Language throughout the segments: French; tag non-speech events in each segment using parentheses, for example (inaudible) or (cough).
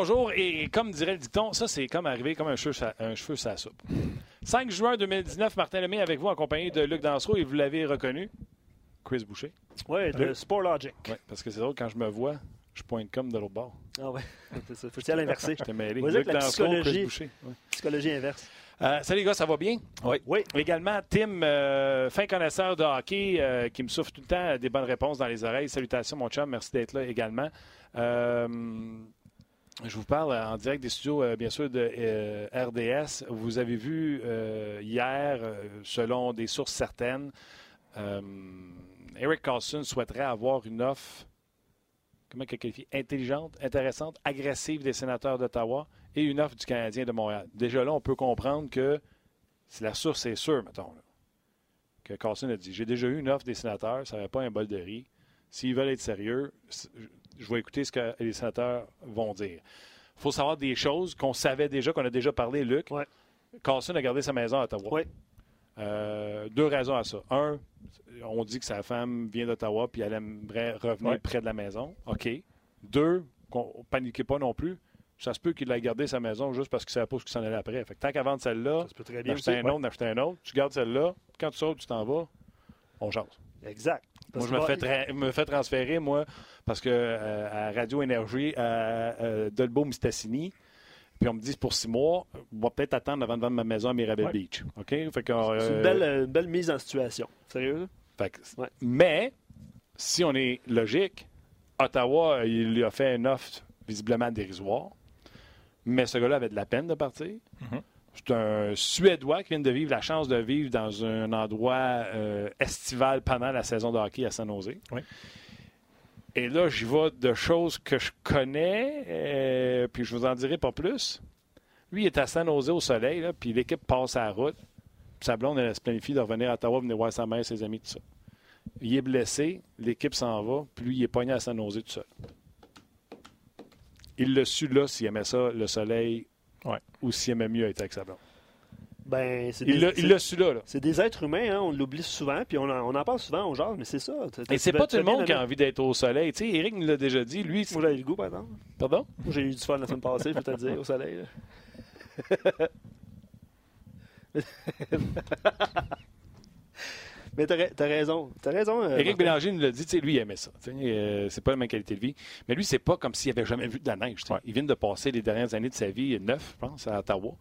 Bonjour, et comme dirait le dicton, ça c'est comme arrivé comme un cheveu, un cheveu sa soupe. 5 juin 2019, Martin Lemay avec vous en compagnie de Luc Dansereau et vous l'avez reconnu, Chris Boucher. Oui, de Sport Logic. Oui, parce que c'est drôle, quand je me vois, je pointe comme de l'autre bord. Ah ouais, (laughs) c'est ça. Faut-il l'inverser? Je t'ai mêlé. Luc Dansereau, psychologie, Chris Boucher. Ouais. psychologie inverse. Euh, salut les gars, ça va bien? Oui. Oui. Également, Tim, euh, fin connaisseur de hockey, euh, qui me souffle tout le temps des bonnes réponses dans les oreilles. Salutations, mon chum. Merci d'être là également. Je vous parle en direct des studios, euh, bien sûr, de euh, RDS. Vous avez vu euh, hier, selon des sources certaines, Eric Carlson souhaiterait avoir une offre, comment il qualifie, intelligente, intéressante, agressive des sénateurs d'Ottawa et une offre du Canadien de Montréal. Déjà là, on peut comprendre que si la source est sûre, mettons, là, que Carlson a dit J'ai déjà eu une offre des sénateurs, ça n'aurait pas un bol de riz. S'ils veulent être sérieux, je vais écouter ce que les sénateurs vont dire. Il faut savoir des choses qu'on savait déjà, qu'on a déjà parlé, Luc. Ouais. Carlson a gardé sa maison à Ottawa. Euh, deux raisons à ça. Un, on dit que sa femme vient d'Ottawa puis elle aimerait revenir Ouais. près de la maison. OK. Deux, qu'on paniquez pas non plus. Ça se peut qu'il ait gardé sa maison juste parce qu'il savait pas ce qui s'en allait après. Fait que tant qu'à vendre celle-là, d'acheter un autre, d'acheter un autre, tu gardes celle-là. Quand tu sautes, tu t'en vas, on change. Exact. Moi, je me fais, tra- me fais transférer, moi, parce que euh, à Radio Énergie, à euh, Dolbeau-Mistassini, puis on me dit pour six mois, on va peut-être attendre avant de vendre ma maison à Mirabel Ouais. Beach. OK? Fait que, euh, C'est une belle, euh, une belle mise en situation. Sérieux? là? fait que- Ouais. Mais, si on est logique, Ottawa, il lui a fait une offre visiblement dérisoire, mais ce gars-là avait de la peine de partir. Mhm. C'est un Suédois qui vient de vivre la chance de vivre dans un endroit euh, estival pendant la saison de hockey à San Jose. Oui. Et là, j'y vais de choses que je connais, euh, puis je vous en dirai pas plus. Lui, il est à San Jose au soleil, là, puis l'équipe passe à la route. Puis sa blonde, elle se planifie de revenir à Ottawa, venir voir sa mère, ses amis, tout ça. Il est blessé, l'équipe s'en va, puis lui, il est pogné à San Jose tout seul. Il l'a su là s'il aimait ça, le soleil, Ouais. ou s'il aimait mieux être avec sa blonde. Ben, c'est Il l'a- il c'est- l'a su là. là. C'est des êtres humains, hein, on l'oublie souvent, puis on en, on en parle souvent, on genre, mais c'est ça. T'as- t'as- Et c'est pas tout le monde qui a envie d'être au soleil. Tu sais, Eric nous l'a déjà dit. Lui, c'est- Moi, j'avais le goût, par exemple. pardon? Moi, j'ai eu du fun la semaine passée, je peux te le dire, au soleil. (laughs) Mais t'as ra- t'as raison. T'as raison. euh, Éric. Bélanger nous l'a dit, tu sais, lui, il aimait ça. Euh, c'est pas la même qualité de vie. Mais lui, c'est pas comme s'il avait jamais vu de la neige. Ouais. Il vient de passer les dernières années de sa vie, neuf, je pense, à Ottawa.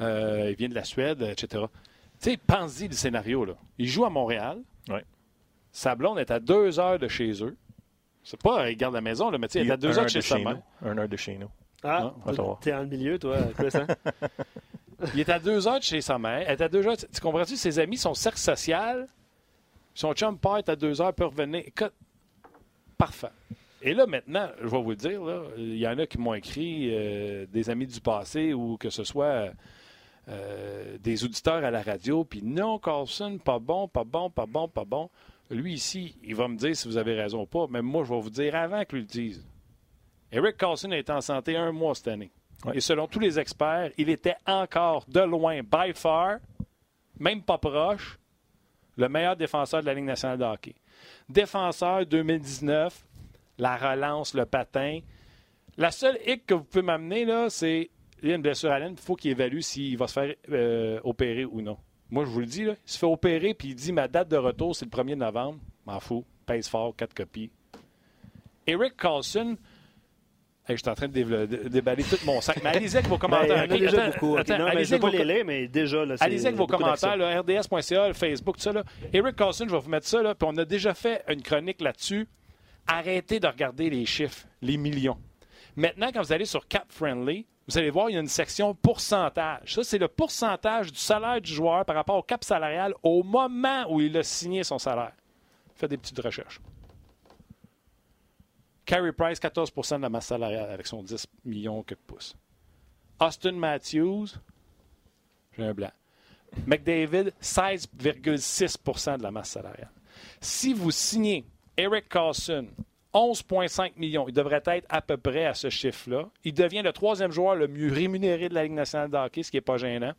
Euh, il vient de la Suède, etc. Tu sais, pense-y le scénario, là. Il joue à Montréal. Ouais. Sa blonde est à deux heures de chez eux. C'est pas, il garde la maison, là, mais tu sais, elle est à deux heures de chez sa mère. Un heure de chez nous. Ah, Ah, t'es en le milieu, toi, Chris, hein? (laughs) Il est à deux heures de chez sa mère. Elle est à deux heures. Tu comprends-tu? Ses amis, son cercle social, son chum part est à deux heures, peut revenir. Écoute, parfait. Et là, maintenant, je vais vous le dire, il y en a qui m'ont écrit, euh, des amis du passé ou que ce soit euh, des auditeurs à la radio, puis non, Carlson, pas bon, pas bon, pas bon, pas bon. Lui ici, il va me dire si vous avez raison ou pas, mais moi, je vais vous dire avant qu'il le dise. Eric Carlson a été en santé un mois cette année. Ouais. Et selon tous les experts, il était encore de loin, by far, même pas proche, le meilleur défenseur de la Ligue nationale de hockey. Défenseur 2019, la relance, le patin. La seule hic que vous pouvez m'amener, là, c'est il y a une blessure à l'aine, il faut qu'il évalue s'il va se faire euh, opérer ou non. Moi, je vous le dis, là, il se fait opérer puis il dit ma date de retour, c'est le 1er novembre. M'en fous. Pèse fort, quatre copies. Eric Carlson, Hey, je suis en train de, déballer tout mon sac. Mais allez-y avec vos Ben, commentaires. déjà Attends, beaucoup. ok? attends, non, mais allez-y je vais avec pas vos les lire, mais déjà, là, Allez-y avec vos commentaires, rds.ca, Facebook, tout ça. Là. Eric Carlson, je vais vous mettre ça. Là, puis on a déjà fait une chronique là-dessus. Arrêtez de regarder les chiffres, les millions. Maintenant, quand vous allez sur Cap Friendly, vous allez voir, il y a une section pourcentage. Ça, c'est le pourcentage du salaire du joueur par rapport au cap salarial au moment où il a signé son salaire. Faites des petites recherches. Carey Price, 14% de la masse salariale avec son 10 millions que pouces. Austin Matthews, j'ai un blanc. McDavid, 16,6% de la masse salariale. Si vous signez Eric Carlson, 11,5 millions, il devrait être à peu près à ce chiffre-là. Il devient le troisième joueur le mieux rémunéré de la Ligue nationale de hockey, ce qui n'est pas gênant,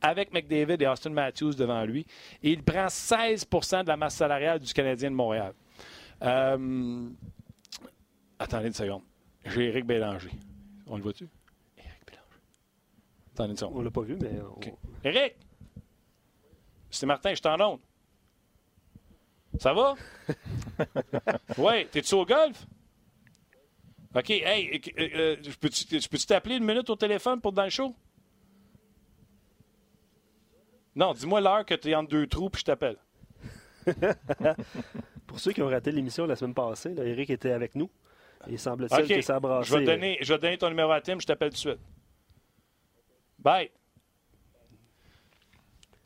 avec McDavid et Austin Matthews devant lui. Et il prend 16 de la masse salariale du Canadien de Montréal. Euh, Attendez une seconde. J'ai Éric Bélanger. On le voit-tu? Éric Bélanger. Attendez une seconde. On l'a pas vu, mais. on- OK. Éric! C'est Martin, je t'en honte. Ça va? (laughs) ouais, t'es-tu au golf? OK, hey, euh, euh, je peux-tu je peux-tu t'appeler une minute au téléphone pour dans le show? Non, dis-moi l'heure que tu es entre deux trous puis je t'appelle. (laughs) Pour ceux qui ont raté l'émission la semaine passée, là, Eric était avec nous. Il semble-t-il OK, que ça a brassé. je vais, donner, je vais donner ton numéro à Tim, je t'appelle tout de suite. Bye.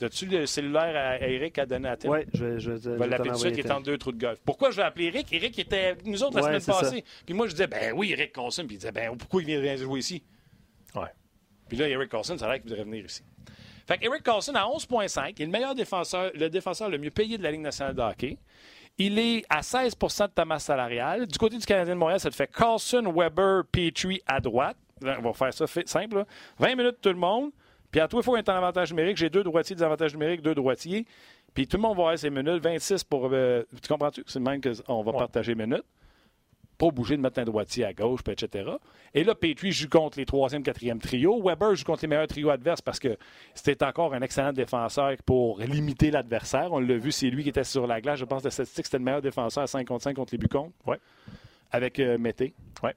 As-tu le cellulaire à Eric à donner à Tim? Oui, je, je, je, Je je vais l'appeler tout de suite, il est entre deux trous de golf. Pourquoi je vais appeler Eric? Eric était avec nous autres la Ouais, semaine ça. passée. Puis moi, je disais, ben oui, Eric Carlson. Puis il disait, ben pourquoi il vient jouer ici? Ouais. Puis là, Eric Carlson, ça a l'air qu'il voudrait venir ici. Fait que Eric Carlson, à 11,5, il est le meilleur défenseur, le défenseur le mieux payé de la Ligue nationale de hockey. Il est à 16% de ta masse salariale. Du côté du Canadien de Montréal, ça te fait Carlson, Weber, Petrie à droite. Là, On va faire ça fait- simple. là. 20 minutes tout le monde. Puis à toi, il faut être en avantage numérique. J'ai deux droitiers, des avantages numériques, deux droitiers. Puis tout le monde va avoir ses minutes. 26 pour. euh, tu comprends-tu? C'est le même qu'on va Ouais. partager minutes. Pas obligé de mettre un droitier à gauche, puis etc. Et là, Petrie joue contre les troisième, quatrième trios. Weber joue contre les meilleurs trios adverses parce que c'était encore un excellent défenseur pour limiter l'adversaire. On l'a vu, c'est lui qui était sur la glace. Je pense que la statistique, c'était le meilleur défenseur à 5 contre 5 contre les Bucons. Ouais. Avec euh, Mété. Ouais.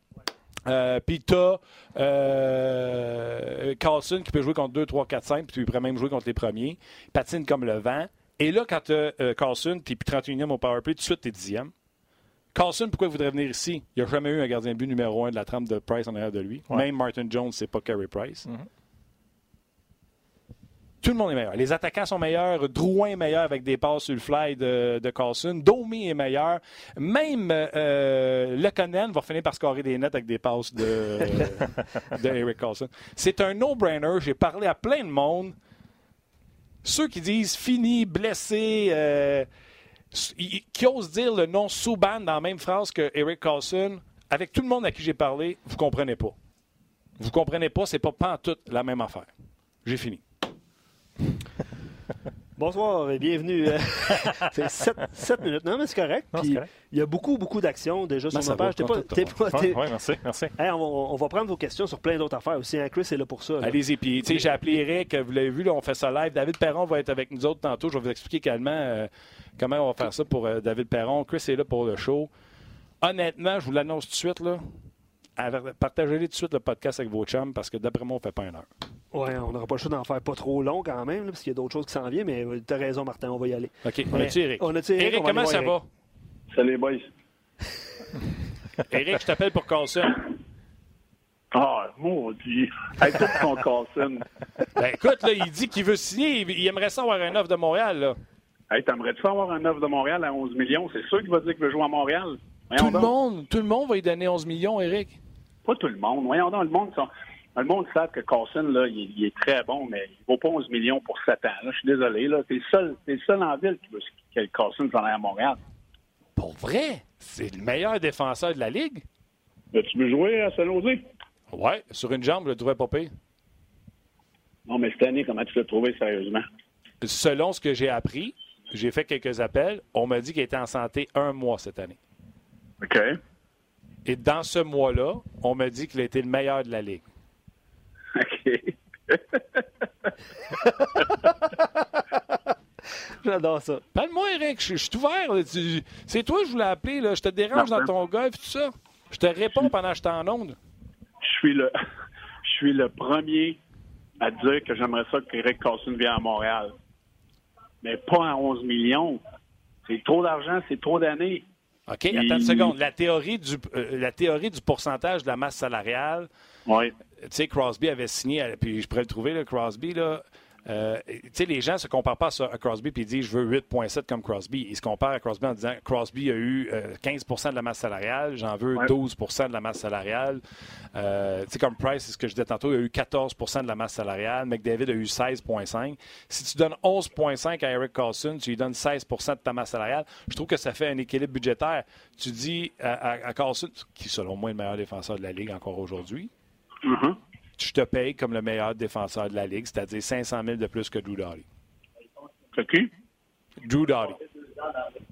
Euh, puis tu as Carlson qui peut jouer contre 2, 3, 4, 5, puis tu pourrais même jouer contre les premiers. Il patine comme le vent. Et là, quand tu as Carlson, tu es 31e au powerplay, tout de suite, tu es 10e. Carlson, pourquoi il voudrait venir ici? Il n'y a jamais eu un gardien de but numéro 1 de la trame de Price en arrière de lui. Ouais. Même Martin Jones, c'est pas Carey Price. Mhm. Tout le monde est meilleur. Les attaquants sont meilleurs. Drouin est meilleur avec des passes sur le fly de, de Carlson. Domi est meilleur. Même euh, va finir par scorer des nets avec des passes de, (laughs) de Eric Carlson. C'est un no-brainer. J'ai parlé à plein de monde. Ceux qui disent fini, blessé, euh, qui osent dire le nom Souban dans la même phrase que Eric Carlson, avec tout le monde à qui j'ai parlé, vous comprenez pas. Vous comprenez pas, c'est pas pantoute la même affaire. J'ai fini. Bonsoir et bienvenue. (laughs) (laughs) C'est 7, minutes. Non, mais c'est correct. Puis. Il y a beaucoup, beaucoup d'actions déjà sur Ben, ma page. T'es pas, t'es pas- Ouais, t'es- ouais, merci, merci. Hey, on, va, on va prendre vos questions sur plein d'autres affaires aussi. Hein. Chris est là pour ça. Allez-y. Puis, tu sais, j'ai appelé Eric, vous l'avez vu, là, on fait ça live. David Perron va être avec nous autres tantôt. Je vais vous expliquer également euh, comment on va faire ça pour euh, David Perron. Chris est là pour le show. Honnêtement, je vous l'annonce tout de suite, là. Partagez tout de suite le podcast avec vos chums parce que d'après moi, on fait pas une heure. Ouais, on n'aura pas le choix d'en faire pas trop long quand même, là, parce qu'il y a d'autres choses qui s'en viennent, mais euh, t'as raison, Martin, on va y aller. OK. On a-tu Eric? on a-tu Eric? Comment ça va? Salut, boys. (laughs) Eric, je t'appelle pour Carlson. Ah, maudit. Hey, tout ton Carlson. Ben écoute, là, il dit qu'il veut signer. Il, il aimerait ça avoir un offre de Montréal, là. Hey, t'aimerais-tu avoir un offre de Montréal à 11 millions? C'est sûr qu'il va dire qu'il veut jouer à Montréal. Voyons Tout le donc. monde, tout le monde va lui donner 11 millions, Eric. Pas tout le monde. Voyons donc, le monde, sont- le monde sait que Carlson, là, il, il est très bon, mais il vaut pas 11 millions pour 7 ans. Là. Je suis désolé. Là. T'es le seul, t'es le seul en ville qui veut que Carlson s'en aille à Montréal. Pour vrai? C'est le meilleur défenseur de la Ligue? tu veux jouer à San Jose? Ouais, sur une jambe, je le trouvais pas pire. Non, mais cette année, comment tu l'as trouvé, sérieusement? Selon ce que j'ai appris, j'ai fait quelques appels, on m'a dit qu'il était en santé un mois cette année. OK. Et dans ce mois-là, on m'a dit qu'il a été le meilleur de la Ligue. OK. J'adore ça. Parle-moi, Eric, je, suis ouvert. C'est toi que je voulais appeler. Là. Je te dérange dans ton golf, tout ça. Je te réponds pendant que je suis en onde. je suis le (laughs) je suis le premier à dire que j'aimerais ça qu'Eric Carlson vienne à Montréal. Mais pas à 11 millions. C'est trop d'argent, c'est trop d'années. OK, attends une seconde. La théorie du, euh, la théorie du pourcentage de la masse salariale, Oui. Tu sais, Crosby avait signé, puis je pourrais le trouver, là, Crosby, là. euh, tu sais, les gens se comparent pas à Crosby ils disent je veux 8,7 comme Crosby. Ils se comparent à Crosby en disant Crosby a eu euh, 15% de la masse salariale, j'en veux Ouais. 12% de la masse salariale. Euh, tu sais, comme Price, c'est ce que je disais tantôt, il a eu 14% de la masse salariale. McDavid a eu 16,5. Si tu donnes 11,5 à Eric Carlson, tu lui donnes 16% de ta masse salariale. Je trouve que ça fait un équilibre budgétaire. Tu dis à, à- à Carlson, qui selon moi est le meilleur défenseur de la Ligue encore aujourd'hui, Mhm. je te paye comme le meilleur défenseur de la Ligue, c'est-à-dire 500 000 de plus que Drew Doughty. C'est qui? Drew Doughty.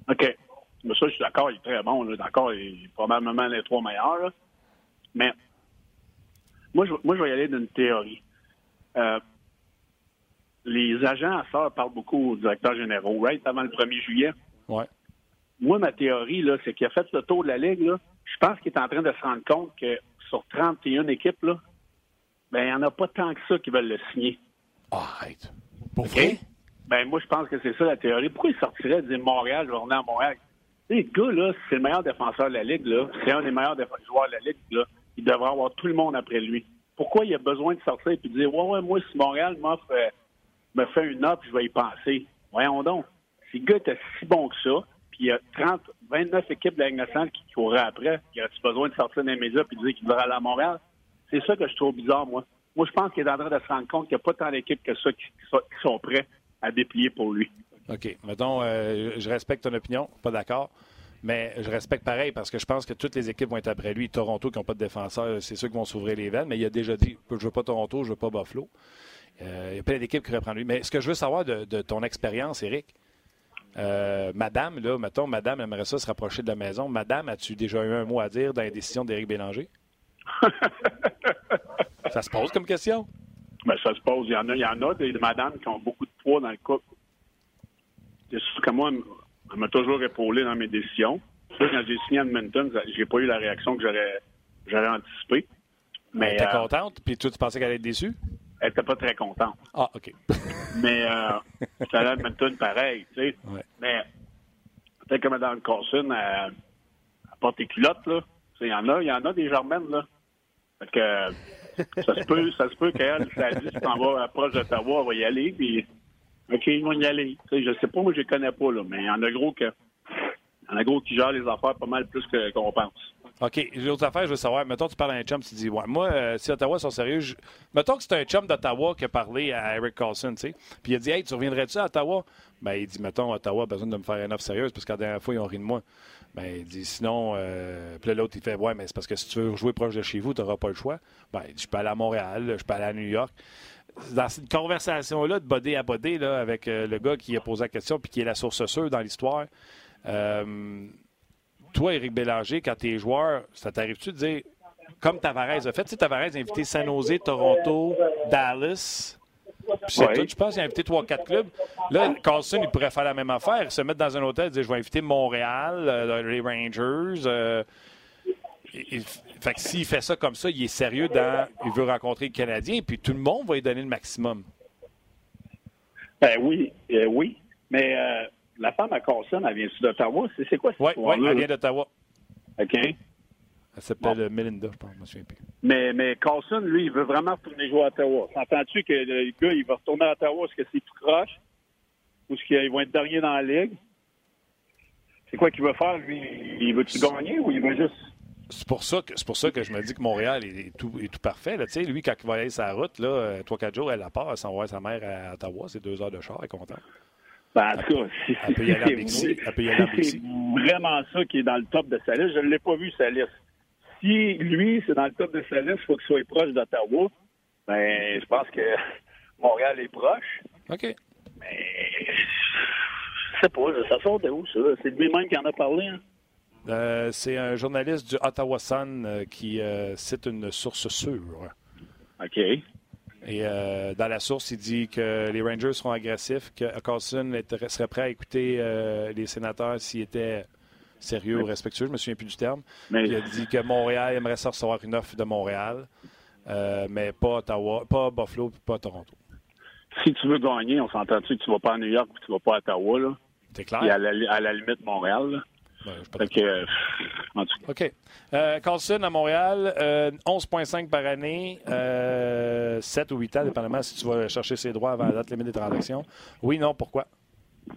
OK. Mais ça, je suis d'accord, il est très bon. D'accord, il est probablement les trois meilleurs. là. Mais moi, je, moi, je vais y aller d'une théorie. Euh, les agents à ça parlent beaucoup au directeur général, right, avant le 1er juillet? Ouais. Moi, ma théorie, là, c'est qu'il a fait le tour de la Ligue. Là. Je pense qu'il est en train de se rendre compte que sur 31 équipes, là, ben, il n'y en a pas tant que ça qui veulent le signer. Arrête. Pour vrai? Ben, moi, je pense que c'est ça la théorie. Pourquoi il sortirait de dire Montréal, je vais revenir à Montréal? Les gars, là, c'est le meilleur défenseur de la Ligue, là. C'est un des meilleurs joueurs de la Ligue, là. Il devrait avoir tout le monde après lui. Pourquoi il a besoin de sortir et de dire, ouais, ouais, moi, si Montréal m'offre, euh, me fait une offre, je vais y penser. Voyons donc. Si le gars était si bon que ça, puis il y a 30, 29 équipes de la Ligue qui couraient après, il aurait-tu besoin de sortir les médias et de dire qu'il devrait aller à Montréal? C'est ça que je trouve bizarre, moi. Moi, je pense qu'il est en train de se rendre compte qu'il n'y a pas tant d'équipes que ça qui, sont prêts à déplier pour lui. OK. Mettons, euh, je respecte ton opinion, pas d'accord. Mais je respecte pareil parce que je pense que toutes les équipes vont être après lui. Toronto qui n'ont pas de défenseur, c'est ceux qui vont s'ouvrir les veines. Mais il a déjà dit je veux pas Toronto, je ne veux pas Buffalo. Euh, il y a plein d'équipes qui reprennent lui. Mais ce que je veux savoir de, ton expérience, Eric, euh, Madame, là, mettons, Madame aimerait ça se rapprocher de la maison. Madame, as-tu déjà eu un mot à dire dans les décisions d'Éric Bélanger? (laughs) ça se pose comme question? Ben, ça se pose. Il y en a, il y en a des madames qui ont beaucoup de poids dans le couple. C'est sûr que moi, elle m'a toujours épaulé dans mes décisions. quand j'ai signé à Edmonton, j'ai pas eu la réaction que j'aurais, j'aurais anticipée. Mais, était euh, contente, puis toi, tu pensais qu'elle allait être déçue? Elle était pas très contente. Ah, OK. (laughs) mais euh, allé à Edmonton pareil, tu sais. Mais peut-être que Mme Carson, elle, elle porte des culottes, là. Il y en a, il y en a des germaines, là. Fait que ça se peut, ça se peut qu'elle, ça dit, si t'en vas proche d'Ottawa, elle va y aller, puis OK, ils vont y aller. sais, je sais pas, moi, je les connais pas, là, mais il y en a gros que. Il y en a gros qui gèrent les affaires pas mal plus qu'on pense. OK. L'autre affaire, je veux savoir, mettons, tu parles à un chum, tu dis, ouais, moi, euh, si Ottawa sont sérieux, mettons que c'est un chum d'Ottawa qui a parlé à Eric Carlson, tu sais, puis il a dit, hey, tu reviendrais-tu à Ottawa? Ben, il dit, mettons, Ottawa a besoin de me faire une offre sérieuse parce qu'à la dernière fois, ils ont ri de moi. Ben, il dit, sinon, euh... puis l'autre, il fait, ouais, mais c'est parce que si tu veux jouer proche de chez vous, tu n'auras pas le choix. Ben, il dit, je peux aller à Montréal, je peux aller à New York dans cette conversation-là de body à body là, avec euh, le gars qui a posé la question puis qui est la source sûre dans l'histoire, euh, toi, Éric Bélanger, quand tu es joueur, ça t'arrive-tu de dire, comme Tavares a fait, tu sais, Tavares a invité San Jose, Toronto, Dallas, puis c'est tout, je pense qu'il a invité 3-4 clubs. Là, Carlson, il pourrait faire la même affaire, se mettre dans un hôtel et dire, je vais inviter Montréal, euh, les Rangers. Fait que s'il fait ça comme ça, il est sérieux dans. Il veut rencontrer le Canadien, puis tout le monde va lui donner le maximum. Ben oui, euh, oui. Mais euh, la femme à Carson, elle vient d'Ottawa. C'est quoi cette Oui, ouais, elle vient d'Ottawa. OK. Elle s'appelle Melinda, je pense, je me souviens plus. Mais, mais Carlson, lui, il veut vraiment retourner jouer à Ottawa. Entends-tu que le gars, il va retourner à Ottawa? Est-ce que c'est tout croche? Ou est-ce qu'ils vont être derniers dans la ligue? C'est quoi qu'il veut faire, lui? Il veut-tu gagner ou il veut juste c'est pour, ça que, c'est pour ça que je me dis que Montréal est, tout, est tout parfait. Là. Lui, quand il va aller sa route, là, 3-4 euh, jours, elle la part, elle s'envoie sa mère à Ottawa, c'est deux heures de char, elle est contente. Ben, en tout cas, à C'est vraiment ça qui est dans le top de sa liste. Je ne l'ai pas vu, sa liste. Si lui, c'est dans le top de sa liste, il faut qu'il soit proche d'Ottawa. Ben, je pense que Montréal est proche. OK. Mais, je sais pas, ça sort de où, ça? C'est lui-même qui en a parlé, hein? Euh, c'est un journaliste du Ottawa Sun euh, qui euh, cite une source sûre. OK. Et dans la source, il dit que les Rangers seront agressifs, que Carlson serait prêt à écouter les sénateurs s'ils étaient sérieux ou respectueux. Je ne me souviens plus du terme. Il a dit que Montréal aimerait ça recevoir une offre de Montréal, mais pas Ottawa, pas Buffalo, pas Toronto. Si tu veux gagner, on s'entend-tu que tu ne vas pas à New York et tu ne vas pas à Ottawa, là? C'est clair. Et à la, limite, Montréal, là. Euh, OK. Euh, Carlson à Montréal, 11,5 euh, par année, 7 ou 8 ans, dépendamment si tu vas chercher ses droits avant la date limite des transactions. Oui, non, pourquoi? (laughs)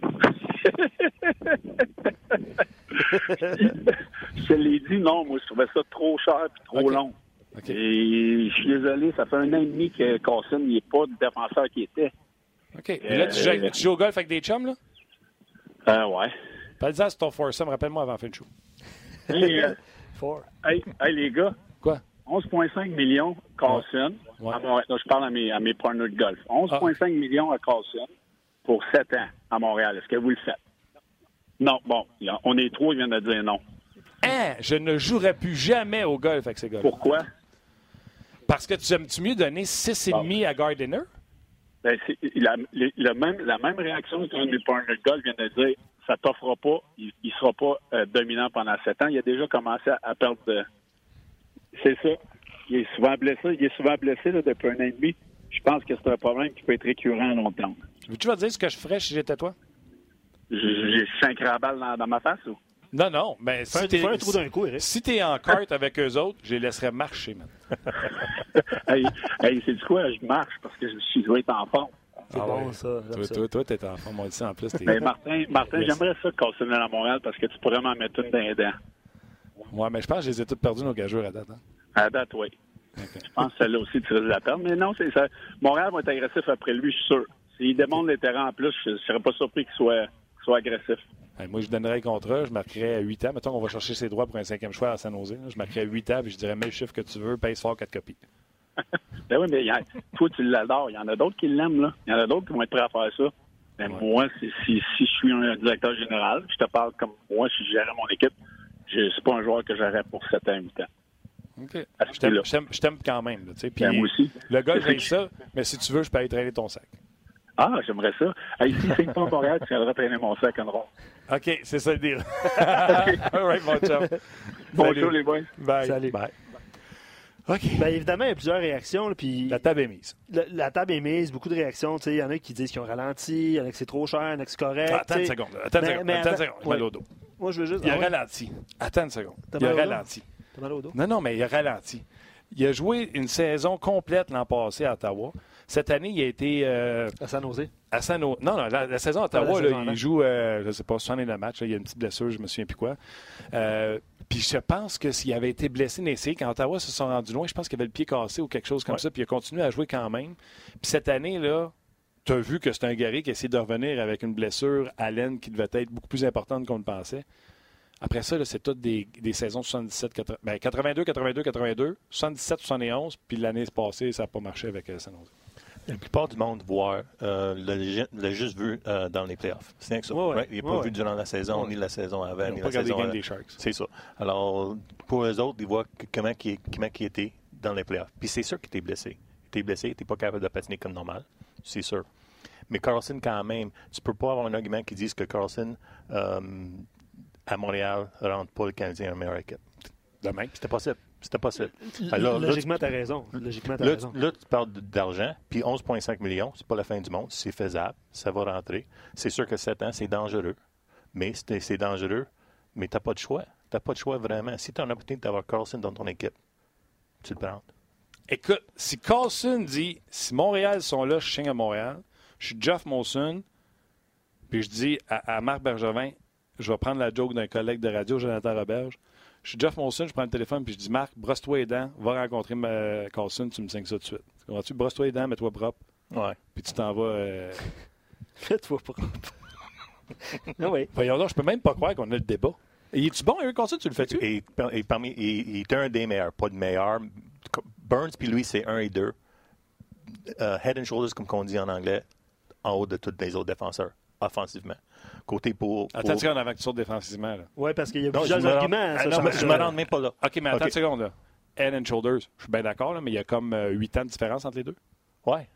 je l'ai dit, non, moi, je trouvais ça trop cher et trop long. Et je suis désolé, ça fait un an et demi que Carlson n'est pas le défenseur qui était. OK. Et là, tu, joues, au golf avec des chums, là? Euh, ouais. Pas c'est ton foursome. Rappelle-moi avant fin de show. Hey, euh, hey, hey, les gars. Quoi? 11,5 millions Carlson. Ouais. je parle à mes, à mes partners de golf. 11,5 ah. millions à Carlson pour 7 ans à Montréal. Est-ce que vous le faites? Non. Bon, on est trois, il vient de dire non. Hein? Je ne jouerai plus jamais au golf avec ces gars Pourquoi? Parce que tu aimes-tu mieux donner 6,5 à Gardiner? Ben, c'est la, le même, la même réaction qu'un des partners de golf vient de dire ça t'offrira pas, il ne sera pas euh, dominant pendant sept ans. Il a déjà commencé à, à perdre de. C'est ça. Il est souvent blessé. Il est souvent blessé là, depuis un an et demi. Je pense que c'est un problème qui peut être récurrent à long terme. Tu vas dire ce que je ferais si j'étais toi? J'ai cinq rabales dans, dans ma face ou? Non, non, mais si t'es fais un trou d'un coup, Eric. si t'es en carte avec eux autres, je les laisserais marcher, man. (laughs) hey, hey, c'est du quoi? Je marche parce que je suis dois être en forme. C'est Ah bon, ouais. ça. Toi, toi, toi, t'es en forme, on le sait en plus. t'es- Mais Martin, Martin Yes. j'aimerais ça casser le à Montréal parce que tu pourrais m'en mettre une dans les dents. Ouais, mais je pense que je les ai toutes perdues, nos gageurs, à date. hein. À date, oui. Je pense que celle-là aussi, tu risques de la perdre. Mais non, c'est ça. Montréal va être agressif après lui, je suis sûr. S'il démonte les terrains en plus, je ne serais pas surpris qu'il soit, qu'il soit agressif. Hey, moi, je donnerais le contrat, je marquerais à 8 ans. Mettons qu'on va chercher ses droits pour un cinquième choix à San Jose. là. Je marquerais 8 ans, puis je dirais, mets le chiffre que tu veux, paye fort 4 copies. Ben oui, mais il y a- toi, tu l'adores. Il y en a d'autres qui l'aiment, là. Il y en a d'autres qui vont être prêts à faire ça. Mais Ouais. moi, si, si, si je suis un directeur général, je te parle comme moi, si je gérais mon équipe, je c'est pas un joueur que j'aurais pour 7 ans, 8 ans. Je t'aime- quand même. là, tu sais. Puis Ben, moi aussi. Le gars, (laughs) C'est j'ai ça, mais si tu veux, je peux aller traîner ton sac. Ah, j'aimerais ça. Hey, si c'est pas Montréal, tu viendras traîner mon sac en rond. OK, c'est ça le deal. (laughs) All right, mon chum. Bonjour, Salut. les boys. Bye. Salut. Bye. OK. Ben, évidemment, il y a plusieurs réactions. là, Puis La table est mise. la, la table est mise, beaucoup de réactions. Il y en a qui disent qu'ils ont ralenti, il y en a qui c'est trop cher, il y en a qui c'est correct. Ah, attends une seconde. Attends une seconde. Attends une seconde. Mal au dos. Moi, je veux juste. Il a Ah ouais? ralenti. Attends une seconde. Il a ralenti. T'as mal au dos? Non, non, mais il a ralenti. Il a joué une saison complète l'an passé à Ottawa. Cette année, il a été euh, À San Jose. à San. Non, non, la, la saison à Ottawa, Ah, la là, saison avant. il joue, euh, je ne sais pas, 69 matchs. il y a une petite blessure, je me souviens plus quoi. Euh, puis je pense que s'il avait été blessé dans les quand Ottawa se sont rendus loin, je pense qu'il avait le pied cassé ou quelque chose comme Ouais. ça. Puis il a continué à jouer quand même. Puis cette année, là, tu as vu que c'est un guerrier qui a essayé de revenir avec une blessure à l'aine qui devait être beaucoup plus importante qu'on le pensait. Après ça, c'est toutes des, des saisons 77, 80, ben, 82, 82, 82, 77, 71, puis l'année passée, ça n'a pas marché avec euh, San Jose. La plupart du monde voit euh, l'a juste vu euh, dans les playoffs. C'est rien que ça. Ouais, ouais. right? Il n'est pas Ouais, vu durant la saison, ni la saison avant, ni la saison avant. des Sharks. C'est ça. Alors, pour eux autres, ils voient comment il comment était dans les playoffs. Puis c'est sûr qu'il était blessé. Il était blessé, il n'était pas capable de patiner comme normal. C'est sûr. Mais Carlson, quand même, tu peux pas avoir un argument qui dise que Carlson, euh, à Montréal, ne rentre pas le Canadien en meilleure équipe. Demain. C'était possible. C'était possible. Alors, Logiquement, t'as raison. Logiquement, t'as Là, raison. tu- là, tu parles d'argent, puis 11,5 millions, c'est pas la fin du monde, c'est faisable, ça va rentrer. C'est sûr que 7 ans, c'est dangereux, mais c'est c'est dangereux, mais tu n'as pas de choix. Tu n'as pas de choix vraiment. Si tu as une opportunité d'avoir Carlson dans ton équipe, tu le prends. Écoute, si Carlson dit si Montréal sont là, je signe à Montréal, je suis Jeff Molson, puis je dis à, à Marc Bergevin, je vais prendre la joke d'un collègue de radio, Jonathan Roberge. Je suis Jeff Molson, je prends le téléphone, puis je dis Marc, brosse-toi les dents, va rencontrer ma Carlson, tu me signes ça tout de suite. Comprends-tu? Brosse-toi les dents, mets-toi propre, Ouais. puis tu t'en vas. euh, (laughs) Faites-toi propre. (laughs) ah oui. Voyons donc, je peux même pas croire qu'on a le débat. Et es-tu bon, Eric Carlson, tu le fais-tu? Et, et parmi, il, il est un des meilleurs, pas de meilleur. Burns, puis lui, c'est un et deux. Euh, head and shoulders, comme on dit en anglais, en haut de tous les autres défenseurs, offensivement. Côté pour. pour- Attends une seconde avant que tu sortes défensivement. Oui, parce qu'il y a Non, plusieurs arguments. Ah, non, mais je me rends même pas là. OK, mais attends une seconde. Là. Head and Shoulders, je suis bien d'accord, là, mais il y a comme euh, 8 ans de différence entre les deux. Ouais.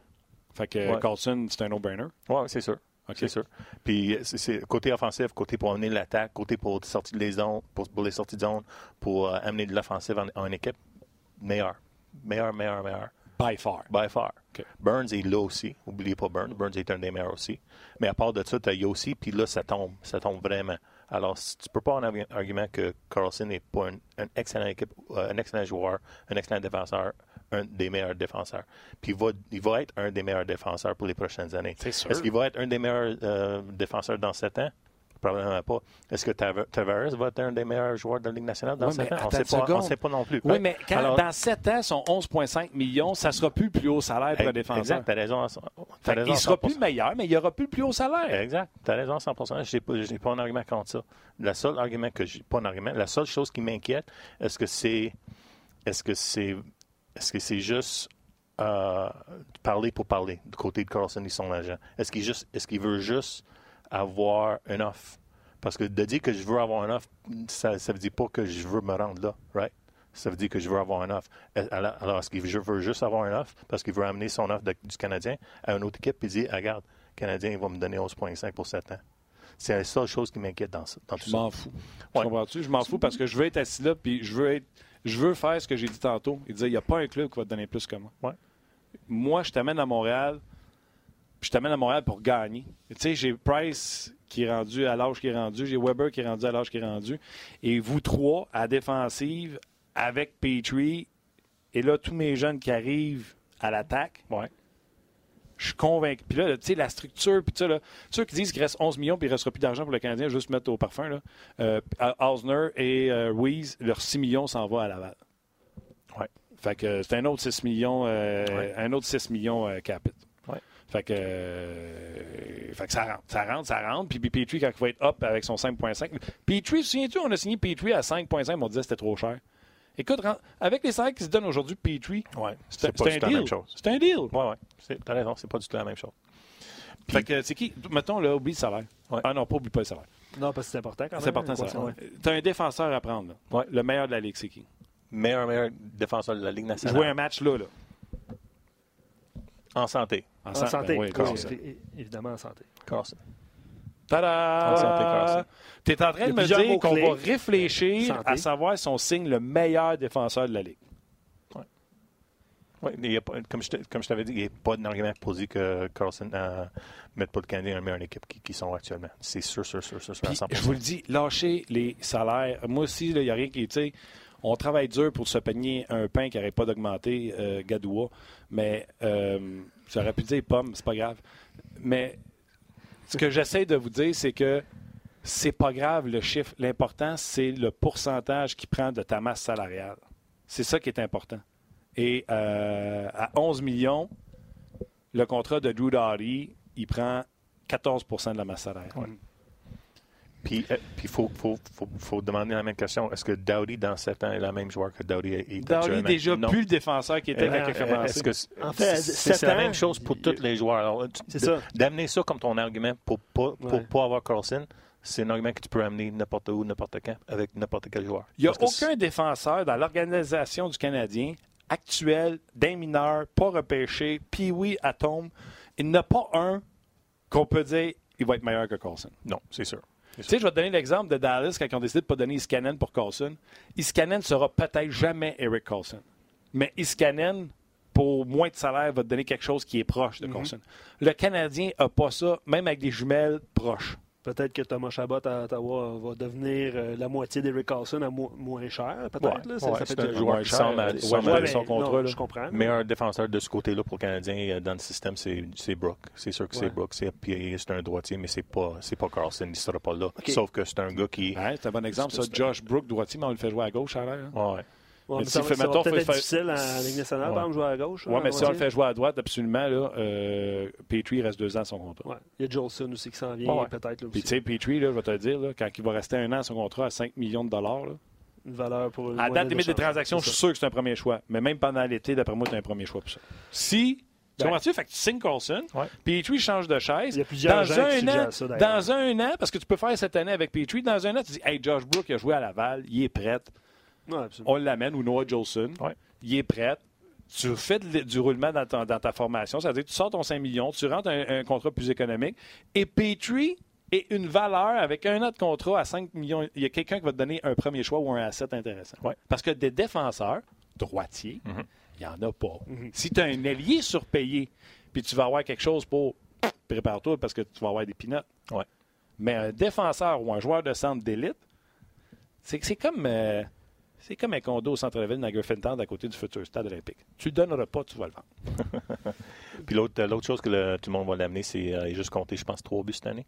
Fait que Ouais. Carlson, c'est un no-brainer. Oui, c'est sûr. OK. C'est sûr. Puis c'est- c'est côté offensif, côté pour amener l'attaque, côté pour sortir les zones, pour, pour les sorties de zone, pour euh, amener de l'offensive en, en équipe, meilleur. Meilleur, meilleur, meilleur. By far. By far. Burns est là aussi. Oubliez pas Burns. Burns est un des meilleurs aussi. Mais à part de ça, tu as Yossi, puis là, ça tombe. Ça tombe vraiment. Alors, tu peux pas avoir un argument que Carlson n'est pas un, un excellent équipe, euh, un excellent joueur, un excellent défenseur, un des meilleurs défenseurs. Puis il va, il va être un des meilleurs défenseurs pour les prochaines années. C'est sûr. Est-ce qu'il va être un des meilleurs euh, défenseurs dans 7 ans? Probablement pas. Est-ce que Tav- Tavares va être un des meilleurs joueurs de la Ligue nationale dans Ouais, 7 mais ans? On ne sait, pas- non plus. Oui, mais quand, Alors- dans 7 ans, son 11,5 millions, ça sera plus le plus haut salaire pour un défenseur. Exact, t'as raison. à- Fait t'as raison il à sera 100%. plus le meilleur, mais il n'y aura plus le plus haut salaire. Exact. Tu as raison à 100 Je n'ai pas, pas un argument contre ça. Le seul argument que j'ai. Pas un argument. La seule chose qui m'inquiète, est-ce que c'est. Est-ce que c'est. Est-ce que c'est juste. euh, parler pour parler du côté de Carlson et son agent? Est-ce qu'il, qu'il veut juste avoir une offre? Parce que de dire que je veux avoir une offre, ça ne veut dire pas que je veux me rendre là, right? ça veut dire que je veux avoir un offre. Euh, Alors, est-ce qu'il veut juste avoir un offre parce qu'il veut amener son offre de- du Canadien à une autre équipe et dire, Ah, regarde, le Canadien, il va me donner 11,5 pour 7 ans. C'est la seule chose qui m'inquiète dans, ça- dans tout Je ça. m'en fous. Ouais. Tu comprends-tu? Je m'en fous parce que je veux être assis là, puis je veux être, je veux faire ce que j'ai dit tantôt. Il disait, il n'y a pas un club qui va te donner plus que moi. Ouais. Moi, je t'amène à Montréal, je t'amène à Montréal pour gagner. Tu sais, j'ai Price qui est rendu à l'âge qui est rendu, j'ai Weber qui est rendu à l'âge qui est rendu, et vous trois à défensive avec Petrie, et là, tous mes jeunes qui arrivent à l'attaque. Ouais. Je suis convaincu. Puis là, tu sais, la structure, puis ça, là, ceux qui disent qu'il reste 11 millions puis il ne restera plus d'argent pour le Canadien, juste mettre au parfum, là. Euh, Osner et euh, Ruiz, leurs 6 millions s'en va à Laval. Ouais. Fait que c'est un autre 6 millions, euh, Ouais. un autre 6 millions euh, capit. Ouais. Fait que, euh, fait que ça rentre, ça rentre, ça rentre. Puis, puis Petrie, quand il va être up avec son 5.5. Petrie, souviens-tu, on a signé Petrie à 5.5, on disait que c'était trop cher. Écoute, avec les salaires qui se donnent aujourd'hui, Petrie, Ouais. c'est C'est pas c'est du un tout la même chose. C'est un deal. Ouais, ouais. C'est- T'as raison, c'est pas du tout la même chose. Fait que c'est qui? Mettons, là, oublie le salaire. Ouais. Ah non, pas oublie pas le salaire. Non, parce que c'est important quand même. C'est important, ça. ouais. T'as un défenseur à prendre. là. Ouais. Le meilleur de la Ligue, c'est qui? Meilleur, meilleur défenseur de la Ligue nationale. Jouer un match là, là. En santé. En santé. ben oui, oui, évidemment en santé. Carlson. Tada! En santé, Carlson. T'es en train de me dire qu'on va réfléchir Santé. à savoir si on signe le meilleur défenseur de la Ligue. Ouais, il y a pas- comme je t'avais dit, il n'y a pas d'argument pour dire que Carlson ne met pas le Canadien dans la meilleure équipe qui, qui sont actuellement. C'est sûr, sûr, sûr, sûr, sûr, à Puis, 100%. je vous le dis, lâchez les salaires. Moi aussi, il n'y a rien qui. On travaille dur pour se pogner un pain qui n'arrête pas d'augmenter, euh, Gadoua. Mais euh, j'aurais pu dire pomme, c'est pas grave. Mais ce que j'essaie de vous dire, c'est que c'est pas grave le chiffre. L'important, c'est le pourcentage qui prend de ta masse salariale. C'est ça qui est important. Et euh, à 11 millions, le contrat de Drew Doughty, il prend 14% de la masse salariale. Puis il faut, faut, faut, faut demander la même question. Est-ce que Dowdy, dans 7 ans, est le même joueur que Dowdy est Dowdy déjà Non. plus le défenseur qui était Euh, quand il a euh, commencé. Est-ce que c'est- En fait, à c'est 7 c'est la même chose pour il- tous les joueurs? C'est de- ça. D'amener ça comme ton argument pour ne pas, pour Ouais. pas avoir Carlson, c'est un argument que tu peux amener n'importe où, n'importe quand, avec n'importe quel joueur. Il n'y a Parce aucun défenseur dans l'organisation du Canadien actuel, d'un mineur, pas repêché, puis oui, atome. Il n'y en a pas un qu'on peut dire il va être meilleur que Carlson. Non, c'est sûr. Tu sais, je vais te donner l'exemple de Dallas quand ils ont décidé de ne pas donner Iskanen pour Carlson. Iskanen sera peut-être jamais Eric Carlson. Mais Iskanen, pour moins de salaire, va te donner quelque chose qui est proche de Carlson. Le Canadien n'a pas ça, même avec des jumelles proches. Peut-être que Thomas Chabot à Ottawa va devenir euh, la moitié d'Eric Carlson à mo- moins cher, peut-être. Ouais, ouais, c'est peut un joueur moins qui cher, semble, à- mais- son contrat. Je comprends. meilleur défenseur de ce côté-là pour le Canadien euh, dans le système, c'est Brooke. C'est sûr que c'est Ouais. Brooke. C'est un droitier, mais c'est pas c'est pas Carlson. Il sera pas là. Sauf que c'est un gars qui. Ouais, c'est un bon exemple, ça. C'est- Josh Brook, droitier, mais on le fait jouer à gauche, à l'air. hein. Ouais. Mais ça, fait- ça va mettons, peut-être faut être faire- difficile en Ligue nationale, Ouais. par exemple, jouer à gauche. Oui, là, mais si on le fait jouer à droite, absolument, là, euh, Petrie reste deux ans à son contrat. Ouais. Il y a Jolson aussi qui s'en vient, Ouais, peut-être. Puis tu sais, Petrie, là, je vais te le dire, là, quand il va rester un an à son contrat à 5 millions de dollars, là, Une valeur pour à date limite des d'échange. transactions, je C'est suis sûr que c'est un premier choix. Mais même pendant l'été, d'après moi, tu un premier choix pour ça. Si, tu Ben. comprends-tu? Fait que tu signes Colson, Ouais. Petrie change de chaise. Il y a plusieurs dans gens un an, ça. Dans un an, parce que tu peux faire cette année avec Petrie, dans un an, tu dis, hey, Josh Brook, il a joué à Laval, il est prêt. Ouais, on l'amène, ou Noah Jolson. Ouais. Il est prêt. Tu fais de- du roulement dans, ta formation, c'est-à-dire que tu sors ton 5 millions, tu rentres un, un contrat plus économique. Et Petrie est une valeur avec un an de contrat à 5 millions. Il y a quelqu'un qui va te donner un premier choix ou un asset intéressant. Ouais. Parce que des défenseurs, droitiers, Mhm. il n'y en a pas. Si tu as un allié surpayé, puis tu vas avoir quelque chose pour. Prépare-toi parce que tu vas avoir des pinottes. Ouais. Mais un défenseur ou un joueur de centre d'élite, c'est comme. euh, c'est comme un condo au centre-ville dans Griffintown à côté du futur stade olympique. Tu le donneras pas, tu vas le vendre. (laughs) Puis l'autre l'autre chose que le- tout le monde va l'amener, c'est euh, juste compté, je pense, trois buts cette année.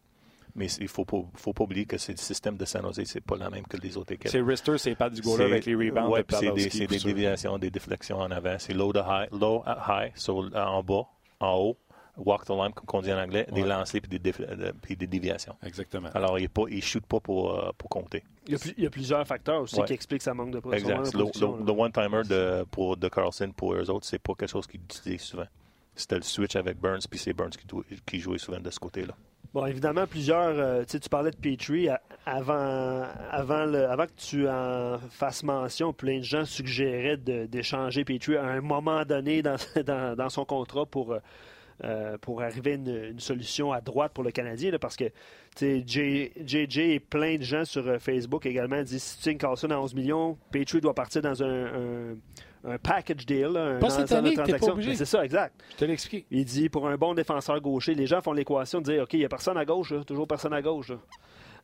Mais il ne faut pas, faut pas oublier que c'est le système de San Jose, c'est pas la même que les autres équipes. C'est Rister, c'est pas du goaler avec les rebounds ouais, de c'est des, c'est des déviations, des déflexions en avant. C'est low, to high, low à high, en bas, en haut, walk the line, comme on dit en anglais, des lancers puis des, euh, puis des déviations. Exactement. Alors, il ne shoot pas pour, euh, pour compter. Il y, a, plus- il y a plusieurs facteurs aussi Ouais. qui expliquent sa manque de pro- son Exact. manque de Le, production, le- là. le one-timer de, pour, de Carlson pour eux autres, c'est pas quelque chose qu'ils utilisaient souvent. C'était le switch avec Burns, puis c'est Burns qui, jouait souvent de ce côté-là. Bon, évidemment, plusieurs. euh, tu parlais de Petrie avant, avant, le, avant que tu en fasses mention. Plein de gens suggéraient d'échanger Petrie à un moment donné dans, (laughs) dans, dans son contrat pour, euh, pour arriver à une, une solution à droite pour le Canadien. là, parce que JJ et plein de gens sur euh, Facebook également disent si tu Carlson à 11 millions, Petrie doit partir dans un, un, un package deal. un Pas cette de année, obligé. Mais C'est ça, exact. Je te l'explique. Il dit pour un bon défenseur gaucher, les gens font l'équation de dire OK, il n'y a personne à gauche, là, toujours personne à gauche. là.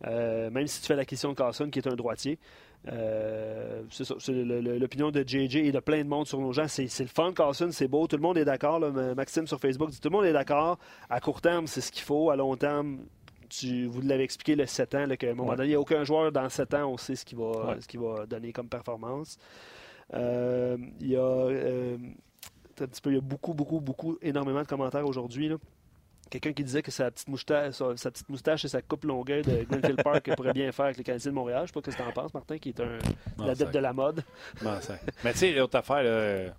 Euh, même si tu fais l'acquisition de Carlson, qui est un droitier. Euh, c'est l'opinion de JJ et de plein de monde sur nos gens. C'est, le fun, Carlson, c'est beau, tout le monde est d'accord. Maxime sur Facebook dit tout le monde est d'accord. À court terme, c'est ce qu'il faut. À long terme, tu, vous l'avez expliqué le 7 ans, là, qu'à un moment Ouais. donné, il n'y a aucun joueur dans 7 ans, on sait ce qu'il va, Ouais. ce qu'il va donner comme performance. Euh, il y a. euh, un petit peu, il y a beaucoup, beaucoup, beaucoup, énormément de commentaires aujourd'hui. Quelqu'un qui disait que sa petite moustache, sa, sa petite moustache et sa coupe longueur de Greenfield Park (laughs) pourrait bien faire avec les Canadiens de Montréal. Je sais pas ce que tu en penses, Martin, qui est un ça- de la mode. Mais tu sais, l'autre affaire, là,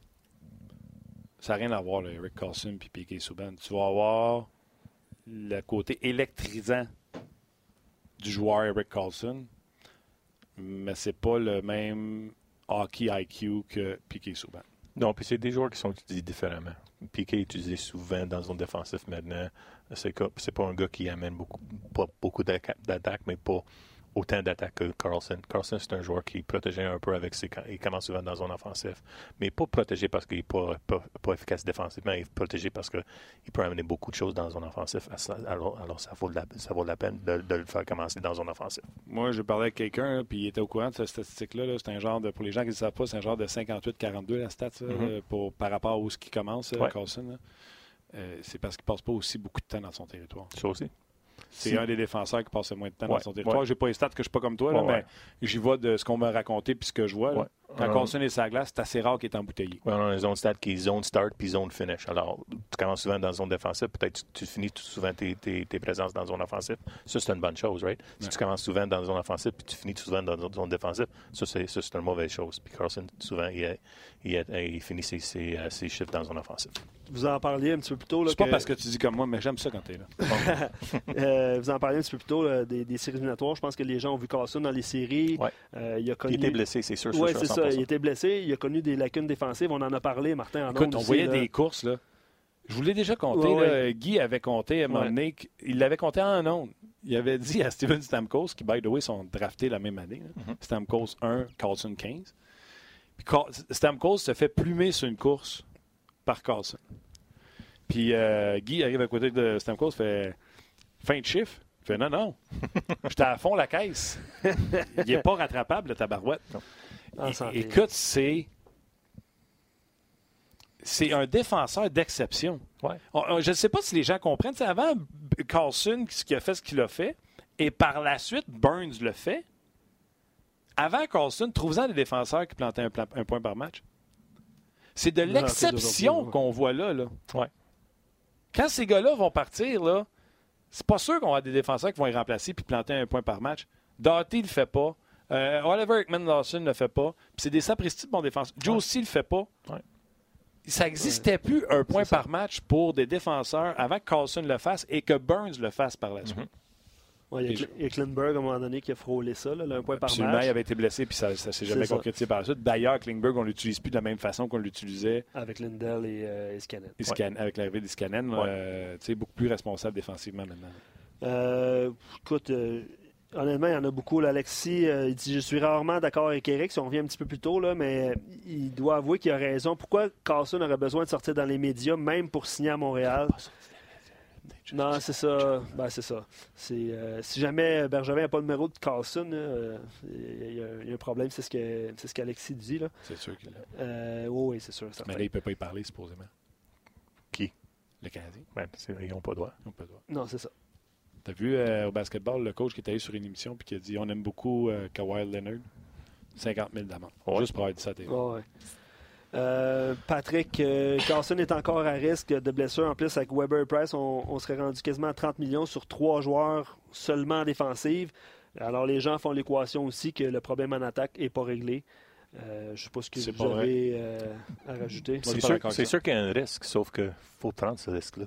ça n'a rien à voir, là, Eric Carlson et Piquet Souban. Tu vas avoir le côté électrisant du joueur Eric Carlson, mais c'est pas le même hockey IQ que Piquet Souban. Non, puis c'est des joueurs qui sont utilisés différemment. Piquet est utilisé souvent dans zone défensive maintenant. C'est pas un gars qui amène beaucoup, beaucoup d'atta- d'attaques, mais pas autant d'attaques que Carlson. Carlson, c'est un joueur qui est protégé un peu avec ses. Il commence souvent dans zone offensive. Mais pas protégé parce qu'il n'est pas, pas, pas efficace défensivement. Il est protégé parce qu'il peut amener beaucoup de choses dans zone offensive. Alors, alors ça, vaut la, ça vaut la peine de, de le faire commencer dans zone offensive. Moi, je parlais avec quelqu'un, puis il était au courant de cette statistique-là. là. C'est un genre de, pour les gens qui ne le savent pas, c'est un genre de 58-42 la stat, Mhm. là, pour, par rapport à où ce qui commence, euh, Ouais. Carlson. Euh, c'est parce qu'il ne passe pas aussi beaucoup de temps dans son territoire. Ça aussi. C'est Si- un des défenseurs qui passe le moins de temps dans son territoire. ouais. J'ai pas les stats que je suis pas comme toi, là, mais j'y vois de ce qu'on m'a raconté puis ce que je vois. Quand Carlson est sur la glace, c'est assez rare qu'il est embouteillé. Ouais, on a une zone start qui est zone start puis zone finish. Alors, tu commences souvent dans la zone défensive, peut-être tu, tu finis tout souvent tes, tes, tes présences dans la zone offensive. Ça, c'est une bonne chose, right? Si Ouais. tu commences souvent dans la zone offensive puis tu finis tout souvent dans la zone défensive, ça, c'est, ça, c'est une mauvaise chose. Puis Carlson, souvent, il, est- il, est- il finit ses, ses, euh, ses chiffres dans la zone offensive. Vous en parliez un petit peu plus tôt. là, C'est pas parce que tu dis comme moi, mais j'aime ça quand t'es là. (laughs) Euh, vous en parliez un petit peu plus tôt là, des, des séries éliminatoires. Je pense que les gens ont vu Carlson dans les séries. Ouais. Euh, il a connu... Il était blessé, c'est Oui, sûr, c'est ça. 100%. Il était blessé. Il a connu des lacunes défensives. On en a parlé, Martin, en Écoute, on aussi, voyait là. des courses, là. Je vous l'ai déjà compté, Ouais, là. ouais. Guy avait compté à un moment Ouais. donné, il l'avait compté en ondes. Il avait dit à Steven Stamkos, qui, by the way, sont draftés la même année. Mhm. Stamkos 1, Carlson 15. Puis Stamkos se fait plumer sur une course par Carlson. Puis euh, Guy arrive à côté de Stamkos, fait fin de chiffre. Il fait non, non, (laughs) j'étais à fond la caisse. Il n'est pas rattrapable, le tabarouette. É-. Écoute, c'est. C'est un défenseur d'exception. Ouais. On- on- je ne sais pas si les gens comprennent. Tu sais, avant, Carlson, ce qui a fait ce qu'il a fait, et par la suite, Burns le fait. Avant Carlson, trouve-en des défenseurs qui plantaient un, point par match. C'est de Non, l'exception qu'on voit là, là. Ouais. Quand ces gars-là vont partir, là, c'est pas sûr qu'on va avoir des défenseurs qui vont les remplacer puis planter un point par match. Doughty ne le fait pas. Euh, Oliver Ekman Lawson ne le fait pas. Puis c'est des sapristi de bons défenseurs. Joe ne le fait pas. Ouais. Ça n'existait plus un point par match pour des défenseurs avant que Carlson le fasse et que Burns le fasse par la suite. Mhm. Ouais, il y a Klingberg, à un moment donné, qui a frôlé ça, là, un point par Absolument, match. il avait été blessé puis ça ne s'est jamais concrétisé par la suite. D'ailleurs, Klingberg, on ne l'utilise plus de la même façon qu'on l'utilisait Avec Lindell et, euh, et avec l'arrivée d'Iskanen. Ouais. Euh, beaucoup plus responsable défensivement maintenant. Euh, écoute, honnêtement, il y en a beaucoup. là. Alexis, euh, il dit Je suis rarement d'accord avec Eric, si on revient un petit peu plus tôt, là, mais il doit avouer qu'il a raison. Pourquoi Carlson aurait besoin de sortir dans les médias, même pour signer à Montréal? Non, c'est ça. Ben, c'est ça. C'est, euh, si jamais Bergevin n'a pas le numéro de Carlson, euh, il y, a- y a un problème, c'est ce, que, c'est ce qu'Alexis dit. Là. C'est sûr qu'il l'a. Euh, oui, oui, c'est sûr. certain. Mais là, il ne peut pas y parler, supposément. Qui? Le Canadien. Ouais, ils n'ont pas droit. On peut droit. Non, c'est ça. T'as vu euh, au basketball le coach qui est allé sur une émission puis qui a dit on aime beaucoup euh, Kawhi Leonard 50 000 d'amende. Ouais. Juste pour avoir dit ça à TV. Ouais. Euh, Patrick, euh, Carlson est encore à risque de blessure. En plus, avec Weber et Price, on, on serait rendu quasiment à 30 millions sur trois joueurs seulement en défensive. Alors, les gens font l'équation aussi que le problème en attaque n'est pas réglé. Euh, je ne sais pas ce que vous pas avez euh, à rajouter. C'est sûr, sûr qu'il y a un risque, sauf qu'il faut prendre ce risque-là.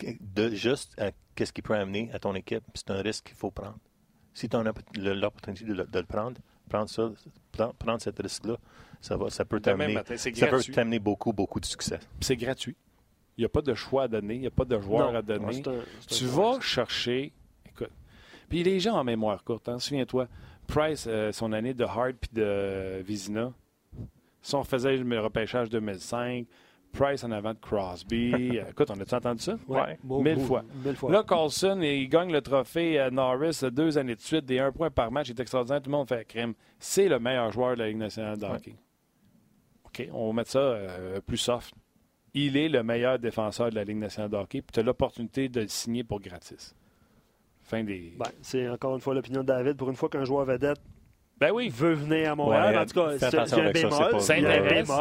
De juste à qu'est-ce qu'il peut amener à ton équipe, c'est un risque qu'il faut prendre. Si tu as l'opportunité de, le prendre, prendre ça, prendre cet risque-là, ça, va, ça peut t'amener ça peut t'amener beaucoup, beaucoup de succès. C'est gratuit. Il n'y a pas de choix à donner, il n'y a pas de joueur à donner. tu vas chercher. Écoute. Puis les gens en mémoire courte, hein, souviens-toi, Price, euh, son année de Hard puis de Vizina, si on faisait le repêchage 2005, Price en avant de Crosby. (laughs) Euh, écoute, on a-tu entendu ça? Oui, mille, fois. Là, Carlson, il gagne le trophée à Norris deux années de suite, des un point par match. Il est extraordinaire. Tout le monde fait crème. C'est le meilleur joueur de la Ligue nationale de hockey. OK, on va mettre ça euh, plus soft. Il est le meilleur défenseur de la Ligue nationale de hockey, puis tu as l'opportunité de le signer pour gratis. Fin des. Ben, c'est encore une fois l'opinion de David. Pour une fois qu'un joueur vedette ben oui. veut venir à Montréal. en tout cas, c'est un bémol.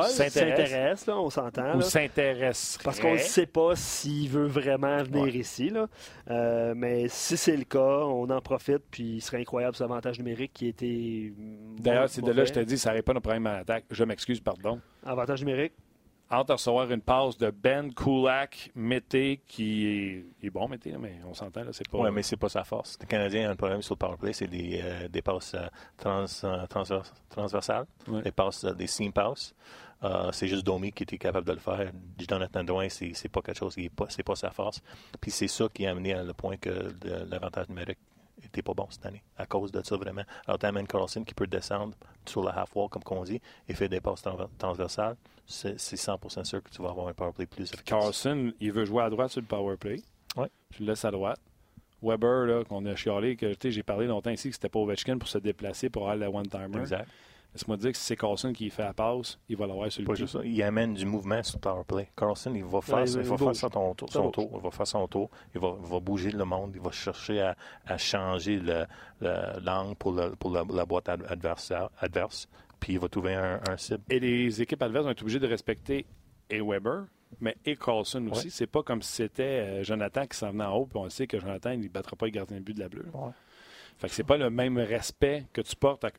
S'intéresse. on s'entend. Ou s'intéresse. Parce qu'on ne sait pas s'il veut vraiment venir ici. Là. Euh, mais si c'est le cas, on en profite. Puis il serait incroyable ce avantage numérique qui était. D'ailleurs, c'est de là que je te dis, ça pas nos problème à l'attaque. Je m'excuse, pardon. Avantage numérique? Entre recevoir une passe de Ben Kulak, Mété, qui est, bon, Mété, mais on s'entend, là, c'est pas... Oui, mais c'est pas sa force. Le Canadien a un problème sur le powerplay, c'est des, euh, des passes euh, trans, euh, transversales, des passes, des seam passes. c'est juste Domi qui était capable de le faire. Jonathan Drouin, c'est, c'est pas quelque chose qui est pas, c'est pas sa force. Puis c'est ça qui a amené à le point que l'avantage numérique n'était pas bon cette année à cause de ça vraiment. Alors, tu amènes Carlson qui peut descendre sur la half wall, comme on dit, et faire des passes transversales. C'est 100% sûr que tu vas avoir un power play plus efficace. Carlson, il veut jouer à droite sur le power play. Ouais. Tu le laisses à droite. Weber, qu'on a chialé, que j'ai parlé longtemps ici que c'était pas Ovechkin pour se déplacer pour aller à la one-timer. Exact. Laisse-moi dire que si c'est Carlson qui fait la passe, il va l'avoir sur le pied. Il amène du mouvement sur le power play. Carlson, il va faire, il va faire son, tour, son tour. Il va faire son tour. Il va, va, bouger le monde. Il va chercher à, à changer l'angle pour, le, pour la, boîte adverse, adverse. Puis il va trouver un, un, cible. Et les équipes adverses vont être obligées de respecter et Weber, mais et Carlson aussi. C'est pas comme si c'était euh, Jonathan qui s'en venait en haut, puis on sait que Jonathan, il ne battra pas le gardien de but de la bleue. Fait que c'est pas le même respect que tu portes à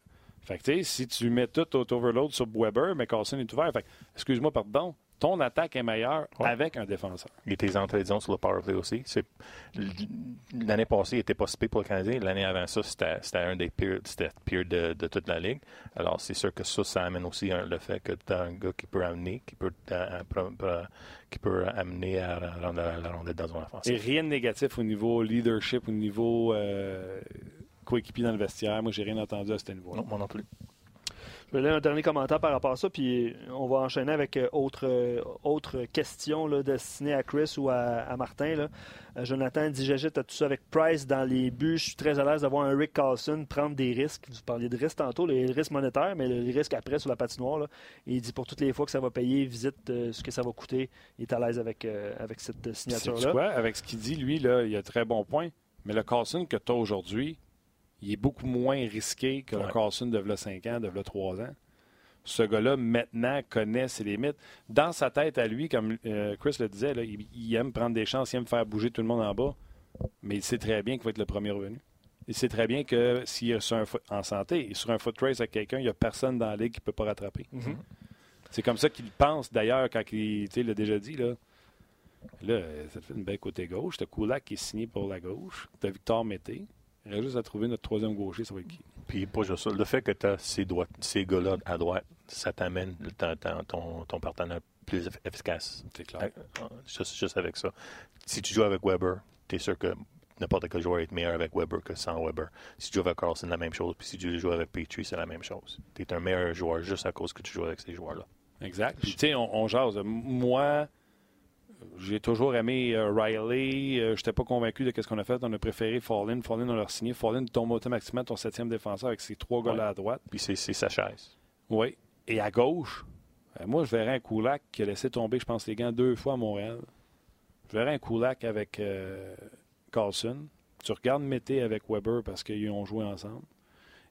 fait que, si tu mets tout au overload sur Weber, mais Carlson est ouvert. Fait excuse-moi, pardon, ton attaque est meilleure avec un défenseur. Et tes entrées de sur le power play aussi. L'année passée, il n'était pas spé pour le Canadien. L'année avant ça, c'était un des pires, pire de, de, toute la Ligue. Alors, c'est sûr que ça, ça amène aussi le fait que tu as un gars qui peut amener, qui peut, euh, qui peut amener à rendre la, rondelle dans son offensive. Et rien de négatif au niveau leadership, au niveau euh, coéquipier dans le vestiaire. Moi, j'ai rien entendu à ce niveau. Non, moi non plus. Je vais un dernier commentaire par rapport à ça, puis on va enchaîner avec euh, autre, euh, autre question là, destinée à Chris ou à, Martin. Là. Euh, Jonathan dit J'agite tout ça avec Price dans les buts. Je suis très à l'aise d'avoir un Rick Carlson prendre des risques. Vous parliez de risques tantôt, les risques monétaires, mais les risques après sur la patinoire. Là. il dit pour toutes les fois que ça va payer, visite ce que ça va coûter. Il est à l'aise avec, avec cette signature-là. Avec ce qu'il dit, lui, là, il a très bon point. Mais le Carlson que tu as aujourd'hui, il est beaucoup moins risqué que le Carlson de 5 ans, de 3 ans. Ce gars-là, maintenant, connaît ses limites. Dans sa tête à lui, comme euh, Chris le disait, il, aime prendre des chances, il aime faire bouger tout le monde en bas, mais il sait très bien qu'il va être le premier revenu. Il sait très bien que s'il est en santé et sur un foot race avec quelqu'un, il n'y a personne dans la ligue qui ne peut pas rattraper. Mm-hmm. C'est comme ça qu'il pense d'ailleurs quand il l'a déjà dit. Là. là, ça te fait une belle côté gauche. Tu as Kulak qui est signé pour la gauche. Tu as Victor Mété. Il reste juste à trouver notre troisième gaucher, ça va être qui? Puis pas juste ça. Le fait que tu as ces, ces gars-là à droite, ça t'amène ton, ton, partenaire plus efficace. C'est clair. Euh, juste, avec ça. Si tu joues avec Weber, tu es sûr que n'importe quel joueur est meilleur avec Weber que sans Weber. Si tu joues avec Carlson, la même chose. Puis si tu joues avec Petrie, c'est la même chose. Tu es un meilleur joueur juste à cause que tu joues avec ces joueurs-là. Exact. Puis tu sais, on, on jase. Moi, j'ai toujours aimé euh, Riley. Euh, je n'étais pas convaincu de ce qu'on a fait. On a préféré Fallin. Fallin, on l'a signé. Fallin tombe automatiquement ton septième défenseur avec ses trois gars à droite. Puis c'est sa chaise. Oui. Et à gauche, euh, moi, je verrais un Koulak qui a laissé tomber, je pense, les gants deux fois à Montréal. Je verrais un Koulak avec Carlson. Tu regardes Mété avec Weber parce qu'ils ont joué ensemble.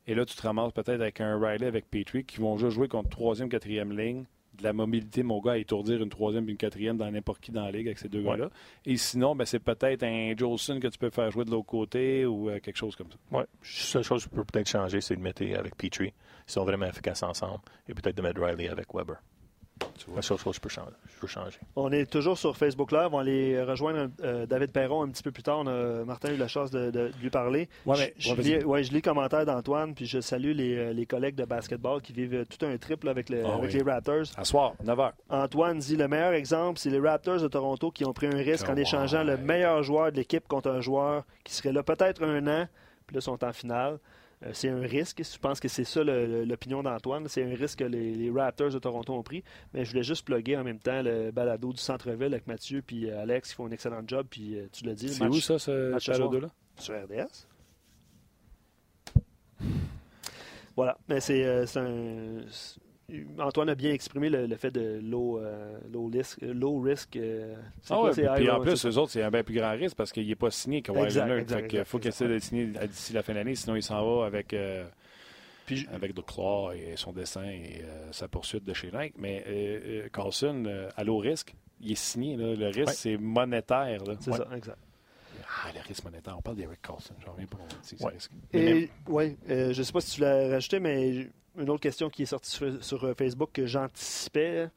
Et là, tu te ramasses peut-être avec un Riley avec Petrie qui vont juste jouer contre troisième, quatrième ligne de la mobilité, mon gars, à étourdir une troisième et une quatrième dans n'importe qui dans la ligue avec ces deux gars-là. Et sinon, ben, c'est peut-être un Jolson que tu peux faire jouer de l'autre côté ou euh, quelque chose comme ça. Oui. La seule chose que je peux peut-être changer, c'est de mettre avec Petrie. Ils sont vraiment efficaces ensemble. Et peut-être de mettre Riley avec Weber. La seule chose que je peux changer. Je peux changer. On est toujours sur Facebook Live. On va aller rejoindre euh, David Perron un petit peu plus tard. On a, Martin a eu la chance de, de- de lui parler. Ouais, mais- je, ouais, je vas-y. lis, ouais, je lis le commentaire d'Antoine, puis je salue les, euh, les collègues de basketball qui vivent tout un triple avec, le- Ah avec oui. les Raptors. À soir, 9h. Antoine dit le meilleur exemple, c'est les Raptors de Toronto qui ont pris un risque en échangeant le meilleur joueur de l'équipe contre un joueur qui serait là peut-être un an, puis là, ils sont en finale. Euh, c'est un risque. Je pense que c'est ça l'opinion d'Antoine. C'est un risque que les, les Raptors de Toronto ont pris. Mais je voulais juste plugger en même temps le balado du centre-ville avec Mathieu puis euh, Alex qui font un excellent job. Puis euh, tu l'as dit, C'est où ça, ce balado-là? sur RDS. Voilà, mais c'est un. Antoine a bien exprimé le, le fait de low, euh, low, risk, euh, low risk. euh, Ah quoi, ouais, c'est puis en low, plus, eux autres, c'est un bien plus grand risque parce qu'il n'est pas signé Kawhi Exact, Leonard. exact, Fait exact, faut qu'il essaie signé à- d'ici la fin de l'année, sinon il s'en va avec, euh, Puis, avec The Claw et son dessin et euh, sa poursuite de chez Nike. Mais Carlson, euh, à low risque, il est signé. là. Le risque, Ouais. c'est monétaire. c'est Ouais. ça, exact. Ah, le risque monétaire. On parle d'Eric Carlson. J'en reviens pas. Ouais. risque. Et, ouais, euh, je ne sais pas si tu l'as rajouté, mais une autre question qui est sortie sur, sur, euh, Facebook que j'anticipais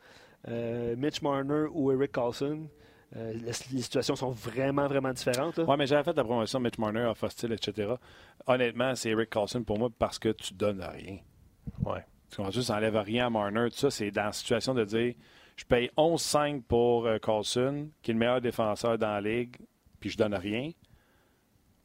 euh, Mitch Marner ou Eric Carlson. euh, les, les situations sont vraiment, vraiment différentes. Oui, mais j'avais fait la promotion Mitch Marner, off hostile, etc. Honnêtement, c'est Eric Carlson pour moi parce que tu donnes rien. Ouais. Tu comprends? Ça n'enlève rien à Marner. Tout ça, c'est dans la situation de dire je paye 11-5 pour euh, Carlson, qui est le meilleur défenseur dans la ligue, puis je donne rien.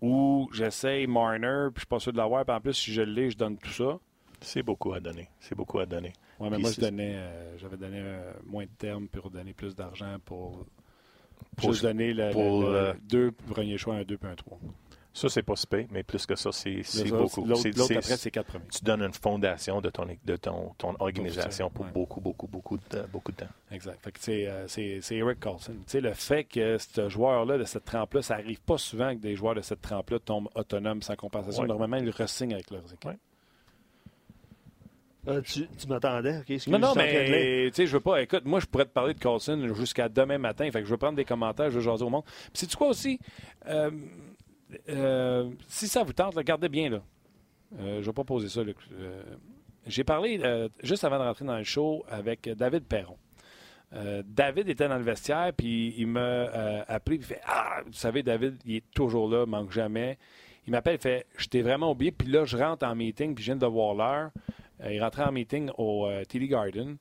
Ou j'essaye Marner, puis je suis pas sûr de l'avoir, puis en plus, si je l'ai, je donne tout ça. C'est beaucoup à donner. C'est beaucoup à donner. Ouais, mais Puis moi, je donnais, euh, j'avais donné euh, moins de termes pour donner plus d'argent pour, Pour- juste donner le, pour, le- le- euh, deux premiers choix, un 2 puis un 3. Ça, c'est pas super, mais plus que ça, c'est beaucoup. l'autre après, c'est quatre premiers. tu donnes une fondation de ton, de ton, ton organisation pour ouais. beaucoup, beaucoup, beaucoup de, beaucoup de temps. Exact. C'est, Eric Carlson. Le fait que ce joueur-là, de cette trempe-là, ça arrive pas souvent que des joueurs de cette trempe-là tombent autonomes sans compensation. Ouais. Normalement, ils re-signent avec leurs équipes. Euh, tu tu m'attendais, ok? excuse, Non, non, mais tu sais, je veux pas. Écoute, moi, je pourrais te parler de Carlson jusqu'à demain matin. Fait que je veux prendre des commentaires, je veux jaser au monde. Puis, c'est quoi aussi? Euh, euh, si ça vous tente, regardez bien, là. Euh, je vais pas poser ça. J'ai parlé juste avant de rentrer dans le show avec David Perron. David était dans le vestiaire, puis il m'a appelé, puis il fait Ah, vous savez, David, il est toujours là, manque jamais. Il m'appelle, il fait Je t'ai vraiment oublié, puis là, je rentre en meeting, puis je viens de voir l'heure. Euh, il rentrait en meeting au euh, TD Garden.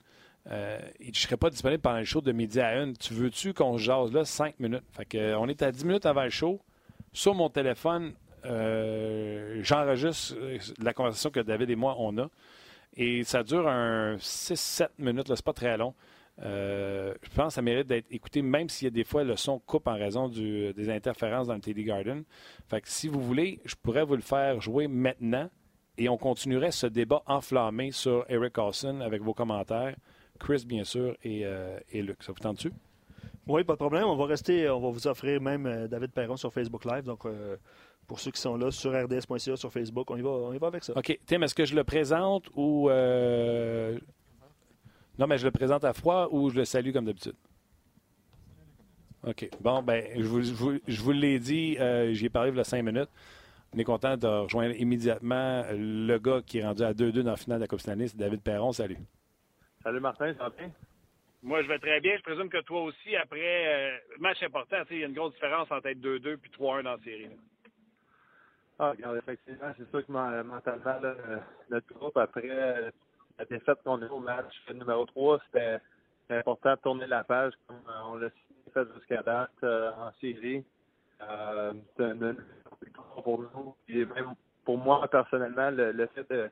Euh, je ne serais pas disponible pendant le show de midi à une. Tu veux-tu qu'on se jase là cinq minutes? Fait que, euh, on est à 10 minutes avant le show. Sur mon téléphone, j'enregistre la conversation que David et moi, on a. Et ça dure un 6-7 minutes, là, c'est pas très long. Je pense que ça mérite d'être écouté, même s'il y a des fois le son coupe en raison des interférences dans le TD Garden. Fait que si vous voulez, je pourrais vous le faire jouer maintenant et on continuerait ce débat enflammé sur Eric Carlson avec vos commentaires. Chris, bien sûr, et, euh, et Luc. Ça vous tente-tu? Oui, pas de problème. On va rester, on va vous offrir même euh, David Perron sur Facebook Live. Donc, euh, pour ceux qui sont là, sur rds.ca, sur Facebook, on y va, on y va avec ça. OK. Tim, est-ce que je le présente ou. euh, Non, mais je le présente à froid ou je le salue comme d'habitude? OK. Bon, ben, je vous, je vous- je vous l'ai dit, j'y ai parlé il y a cinq minutes. On est content de rejoindre immédiatement le gars qui est rendu à 2-2 dans la finale de la Coupe Stanley, c'est David Perron. Salut. Salut Martin, ça va bien? Moi, je vais très bien. Je présume que toi aussi, après, euh, match important, il y a une grosse différence entre être 2-2 puis 3-1 dans la série. là. Ah, regarde, effectivement, c'est sûr que men- mentalement, là, euh, notre groupe, après euh, la défaite qu'on a eu au match numéro 3, c'était important de tourner la page comme euh, on l'a fait jusqu'à date euh, en série. Euh, c'est une victoire pour nous. Et même pour moi, personnellement, le, fait de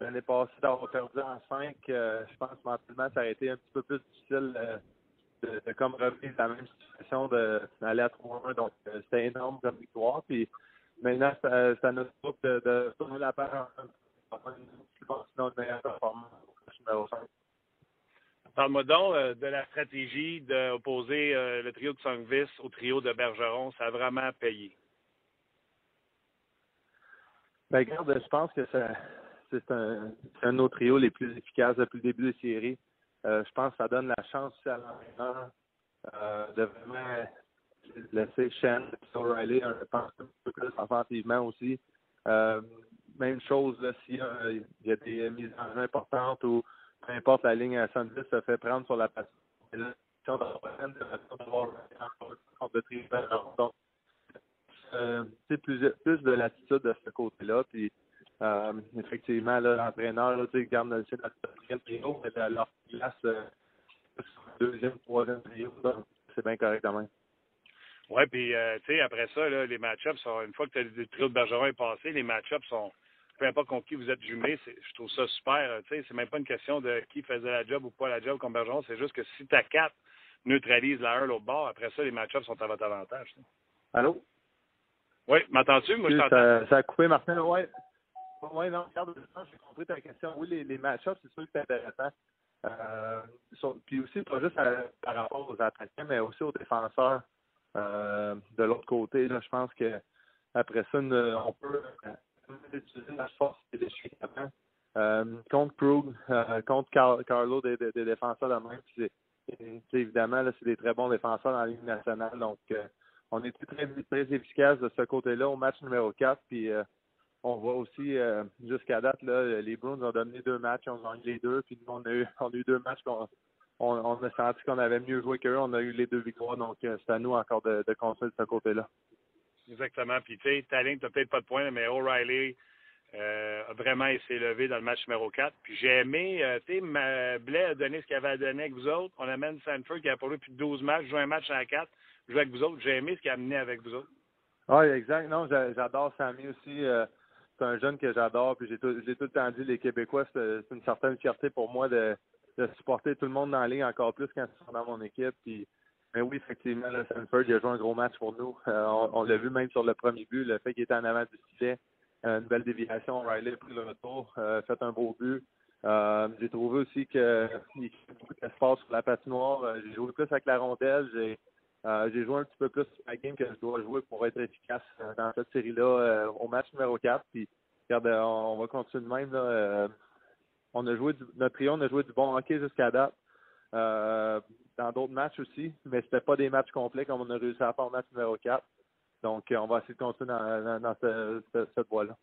l'année passée d'avoir perdu en 5, je pense mentalement, ça aurait été un petit peu plus difficile euh, de, de comme revenir la même situation d'aller à 3-1. Donc, euh, c'était énorme comme victoire. Puis maintenant, c'est à notre groupe de, de tourner la page en une meilleure performance au match numéro 5. Parle-moi donc euh, de la stratégie d'opposer euh, le trio de Songvis au trio de Bergeron. Ça a vraiment payé. Ben, regarde, je pense que c'est un, de nos trios les plus efficaces depuis le début des séries. Euh, je pense que ça donne la chance aussi à l'entraîneur euh, de vraiment laisser Shen et O'Reilly un, peu plus offensivement aussi. Même chose s'il y a des mises en jeu importantes ou peu importe la ligne à 70 se fait prendre sur la passe. Donc, euh, plus, plus de l'attitude de ce côté-là. Puis, euh, effectivement, l'entraîneur, là, garde le notre quatrième trio, mais leur place, euh, deuxième, troisième trio, c'est bien correct quand même. Oui, puis euh, tu sais, après ça, là, les match-ups sont, une fois que le trio de Bergeron est passé, les match-ups sont, peu importe contre qui vous êtes jumelé, je trouve ça super. Tu sais, c'est même pas une question de qui faisait la job ou pas la job comme Bergeron, c'est juste que si ta quatre neutralise la 1 l'autre bord, après ça, les match-ups sont à votre avantage. Allô? Oui, m'entends-tu? Moi, je t'entends. Ça, ça, a coupé, Martin. Oui. Oui, non, regarde, j'ai compris ta question. Oui, les, les match-ups, c'est sûr que c'est intéressant. Euh, puis aussi, pas juste par rapport aux attaquants, mais aussi aux défenseurs. Euh, de l'autre côté, là, je pense que après ça, on peut la force déchets euh, contre Krug, euh, contre Carlo, des, défenseurs de même. Évidemment, c'est des très bons défenseurs dans la Ligue nationale. Donc, on est très, très efficace de ce côté-là au match numéro 4. Puis, on voit aussi, jusqu'à date, là, les Bruins ont donné deux matchs, on a gagné les deux. Puis, nous, on a eu, deux matchs qu'on on, a senti qu'on avait mieux joué qu'eux. On a eu les deux victoires, donc euh, c'est à nous encore de, de construire de ce côté-là. Exactement. Puis, tu sais, ta ligne, tu peut-être pas de points, mais O'Reilly euh, a vraiment essayé levé dans le match numéro 4. Puis, j'ai aimé, euh, tu sais, Blais a donné ce qu'il avait à donner avec vous autres. On amène Sanford qui a pour lui plus de 12 matchs, joue un match à 4, joue avec vous autres. J'ai aimé ce qu'il a amené avec vous autres. Oui, exact. Non, j'adore Sammy aussi. c'est un jeune que j'adore. Puis, j'ai tout, tout le temps dit, les Québécois, c'est une certaine fierté pour moi de de supporter tout le monde dans la ligne encore plus quand ils sont dans mon équipe. Puis, mais oui, effectivement, le Sanford il a joué un gros match pour nous. Euh, on, l'a vu même sur le premier but, le fait qu'il était en avant du filet. Euh, une belle déviation, Riley a pris le retour, euh, fait un beau but. j'ai trouvé aussi qu'il y a beaucoup d'espace sur la patinoire. j'ai joué plus avec la rondelle. J'ai j'ai joué un petit peu plus la game que je dois jouer pour être efficace dans cette série-là au match numéro 4. Puis, regarde, on, va continuer de même. Là, on a joué du, notre trio, on a joué du bon hockey jusqu'à date. Dans d'autres matchs aussi, mais c'était pas des matchs complets comme on a réussi à faire au match numéro 4. Donc, euh, on va essayer de continuer dans, dans, cette voie-là.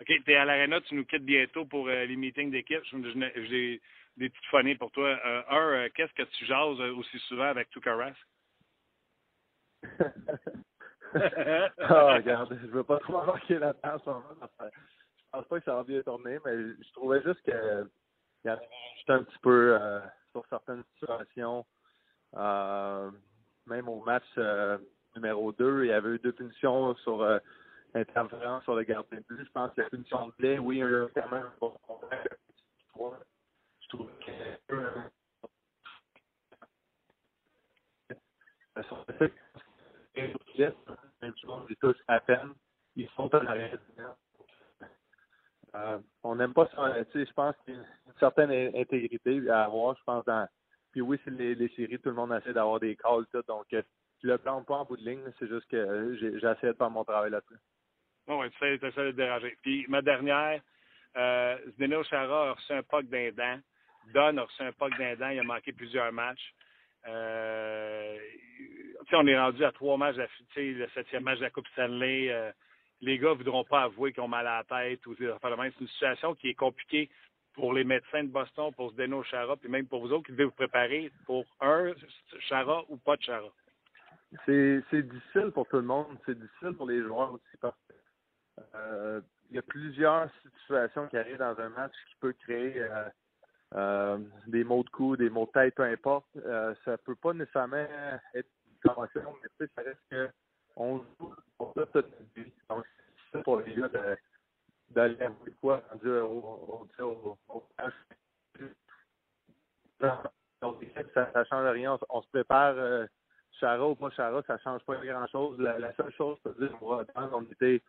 OK, tu es à l'Arena, tu nous quittes bientôt pour euh, les meetings d'équipe. J'ai des petites phonies pour toi. un, qu'est-ce que tu jases aussi souvent avec Tukaras? oh, (laughs) regarde, je veux pas trop embarquer là-dedans je pense pas que ça va bien tourner, mais je trouvais juste que j'étais un petit peu euh, sur certaines situations. Euh, même au match euh, numéro 2, il y avait eu deux punitions sur euh, sur le gardien de but. Je pense que la punition de blé, oui, il y a quand même un bon Je trouve que touchent à peine. Ils sont à l'arrêt euh, on n'aime pas ça. Je pense qu'il y a une certaine intégrité à avoir, je pense, dans. Puis oui, c'est les, séries, tout le monde essaie d'avoir des calls, tout. Donc, je euh, le plante pas en bout de ligne, c'est juste que euh, j'essaie de faire mon travail là-dessus. Bon, oui, tu essaies de déranger. Puis ma dernière, euh, Zdeno Chara a reçu un puck d'un. Don a reçu un puck d'un. Il a manqué plusieurs matchs. Euh, on est rendu à trois matchs, le septième match de la Coupe Stanley les gars ne voudront pas avouer qu'ils ont mal à la tête ou C'est une situation qui est compliquée pour les médecins de Boston, pour Zdeno Chara, puis même pour vous autres qui devez vous préparer pour un Chara ou pas de Chara. C'est difficile pour tout le monde. C'est difficile pour les joueurs aussi parce qu'il euh, y a plusieurs situations qui arrivent dans un match qui peut créer euh, euh, des mots de cou, des mots de tête, peu importe. ça peut pas nécessairement être une convention, mais ça reste que on joue pour ça toute notre vie. Donc, c'est pour les gars d'aller avouer quoi? Rendu au, au, au, Donc, ça ne change rien. On, se prépare, euh, Chara ou pas Chara, ça ne change pas grand-chose. La, seule chose, c'est dire, on était,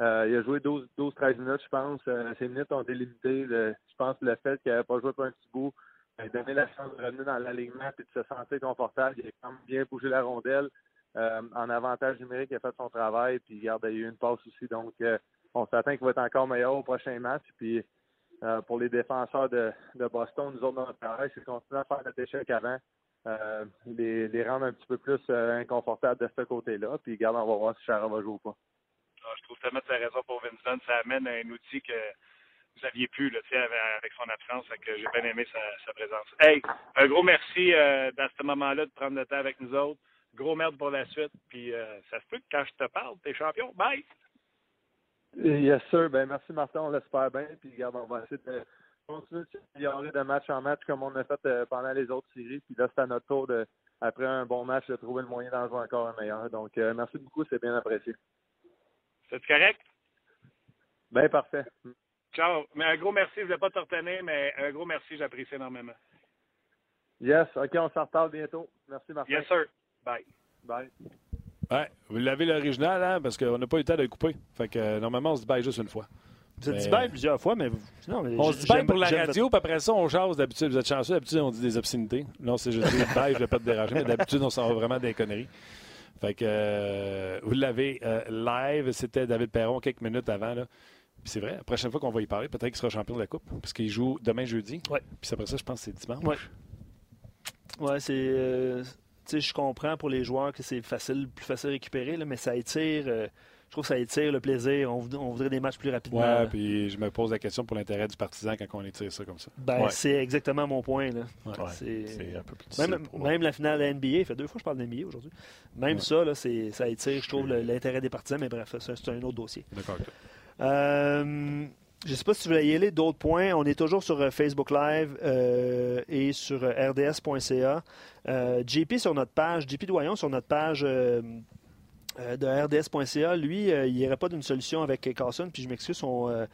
euh, il a joué 12-13 minutes, je pense. Euh, ces minutes ont été limitées. je pense que le fait qu'il n'avait pas joué pour un petit bout, il a donné la chance de revenir dans l'alignement et de se sentir confortable. Il a quand même bien bougé la rondelle. Euh, en avantage numérique, il a fait son travail, puis il y a eu une passe aussi. Donc, euh, on s'attend qu'il va être encore meilleur au prochain match. Puis, euh, pour les défenseurs de, Boston, nous autres, notre travail, c'est de continuer à faire notre échec avant, les, les, rendre un petit peu plus inconfortables de ce côté-là. Puis, regarde, on va voir si Chara va jouer ou pas. Ah, je trouve tellement que tu as raison pour Vincent. Ça amène un outil que vous aviez pu là, avec, son absence. que j'ai bien aimé sa, présence. Hey, un gros merci dans ce moment-là de prendre le temps avec nous autres. Gros merde pour la suite. Puis euh, ça se peut que quand je te parle, t'es champion. Bye! Yes, sir. Ben, merci, Martin. On l'espère bien. Puis, regarde, on va essayer de continuer de s'améliorer de match en match comme on a fait euh, pendant les autres séries. Puis là, c'est à notre tour, de, après un bon match, de trouver le moyen d'en jouer encore un meilleur. Donc, merci beaucoup. C'est bien apprécié. C'est correct? Ben, parfait. Ciao. Mais un gros merci. Je ne voulais pas te retenir, mais un gros merci. J'apprécie énormément. Yes. OK, on s'en reparle bientôt. Merci, Martin. Yes, sir. Bye. Bye. Ouais, vous l'avez l'original, hein, parce qu'on n'a pas eu le temps de le couper. Fait que euh, normalement, on se dit bye juste une fois. Vous êtes dit bye plusieurs fois, mais, non, on se dit bye pour la radio, puis après ça, on jase d'habitude. Vous êtes chanceux, d'habitude, on dit des obscénités. Non, c'est juste bye, je ne vais pas te déranger, mais d'habitude, on s'en va vraiment des conneries. Fait que euh, vous l'avez euh, live, c'était David Perron quelques minutes avant. Là. c'est vrai, la prochaine fois qu'on va y parler, peut-être qu'il sera champion de la Coupe, parce qu'il joue demain jeudi. Ouais. Puis après ça, je pense que c'est dimanche. Ouais, ouais c'est. Euh, je comprends pour les joueurs que c'est facile, plus facile à récupérer, là, mais ça étire je trouve que ça étire le plaisir. On, voudrait des matchs plus rapidement. Ouais, puis je me pose la question pour l'intérêt du partisan quand on étire ça comme ça. Ben, c'est exactement mon point. Là. c'est un peu plus même, même la finale de la NBA, fait deux fois que je parle de NBA aujourd'hui. Même ça, là, ça étire, je trouve, l'intérêt des partisans, mais bref, c'est un autre dossier. D'accord. Euh, je ne sais pas si vous voulez y aller d'autres points. On est toujours sur euh, Facebook Live euh, et sur rds.ca. JP sur notre page, JP Doyon sur notre page euh, de RDS.ca, lui, euh, il n'y aurait pas d'une solution avec Carson, puis je m'excuse, euh,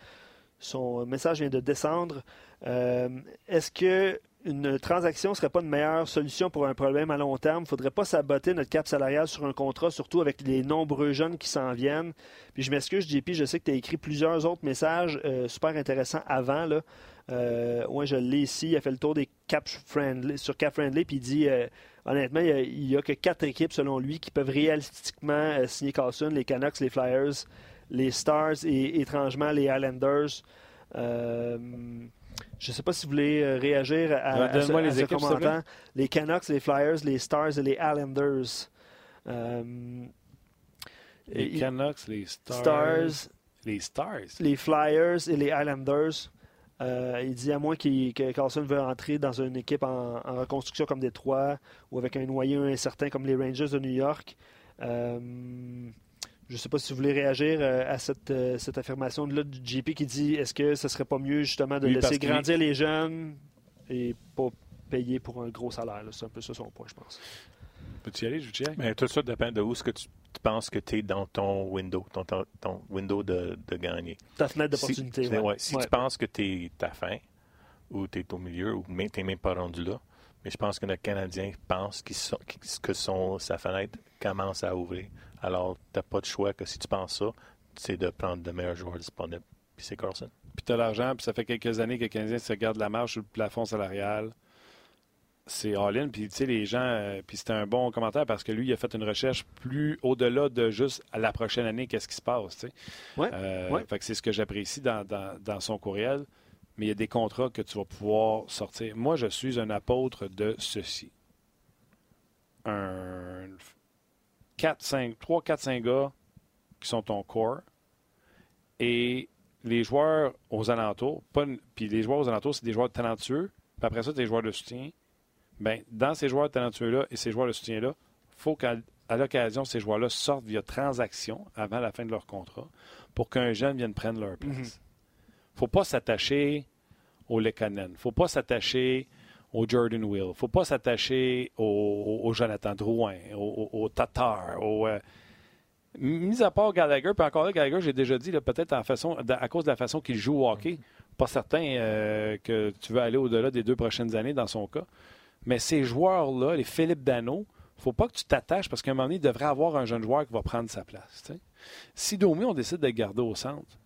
son message vient de descendre. Est-ce que une transaction ne serait pas une meilleure solution pour un problème à long terme. Il ne faudrait pas saboter notre cap salarial sur un contrat, surtout avec les nombreux jeunes qui s'en viennent. Puis je m'excuse, JP, je sais que tu as écrit plusieurs autres messages super intéressants avant. Là. Euh, je l'ai ici. Il a fait le tour des cap friendly, sur Cap Friendly, puis il dit honnêtement, il n'y a, que quatre équipes, selon lui, qui peuvent réalistiquement euh, signer Carlson les Canucks, les Flyers, les Stars et étrangement les Islanders. Euh, je ne sais pas si vous voulez euh, réagir à, les commentaire. Les Canucks, les Flyers, les Stars et les Islanders. les Canucks, les Stars, les Stars. Les Flyers et les Islanders. Euh, il dit à moins que Carlson veut entrer dans une équipe en, reconstruction comme Détroit ou avec un noyau incertain comme les Rangers de New York. Euh, je ne sais pas si vous voulez réagir euh, à cette, affirmation-là du JP qui dit est-ce que ce serait pas mieux justement de laisser grandir les jeunes et pas payer pour un gros salaire? C'est un peu ça son point, je pense. Peux-tu y aller, je Mais tout ça dépend de où ce que tu tu penses que tu es dans ton window, ton, ton, window de, de, gagner. Ta fenêtre d'opportunité. Si, si tu penses que tu es à fin, ou tu es au milieu, ou tu n'es même pas rendu là, mais je pense que le Canadien pense que son, sa fenêtre commence à ouvrir. Alors, tu n'as pas de choix que si tu penses ça, c'est de prendre le meilleur joueur disponible. Puis c'est Carlson. Puis tu as l'argent, puis ça fait quelques années que le Canadien se garde la marche sur le plafond salarial c'est all-in. Puis, tu sais, les gens. Euh, puis, c'était un bon commentaire parce que lui, il a fait une recherche plus au-delà de juste à la prochaine année, qu'est-ce qui se passe. Ouais, euh, Fait que c'est ce que j'apprécie dans, son courriel. Mais il y a des contrats que tu vas pouvoir sortir. Moi, je suis un apôtre de ceci. Un 4, 5, 3, 4, 5 gars qui sont ton corps. Et les joueurs aux alentours, puis les joueurs aux alentours, c'est des joueurs talentueux. Puis après ça, des joueurs de soutien. Bien, dans ces joueurs talentueux-là et ces joueurs de soutien-là, il faut qu'à l'occasion, ces joueurs-là sortent via transaction avant la fin de leur contrat pour qu'un jeune vienne prendre leur place. Il mhm. ne faut pas s'attacher au Lekanen. Il ne faut pas s'attacher au Jordan Will. Faut pas s'attacher au, Jonathan Drouin, au, Tatar, au. Euh, mis à part Gallagher, puis encore là, Gallagher, j'ai déjà dit, peut-être à cause de la façon qu'il joue au hockey, pas certain euh, que tu veux aller au-delà des deux prochaines années dans son cas. Mais ces joueurs-là, les Philippe Dano, faut pas que tu t'attaches parce qu'à un moment donné, il devrait avoir un jeune joueur qui va prendre sa place. Si Domi, on décide de le garder au centre,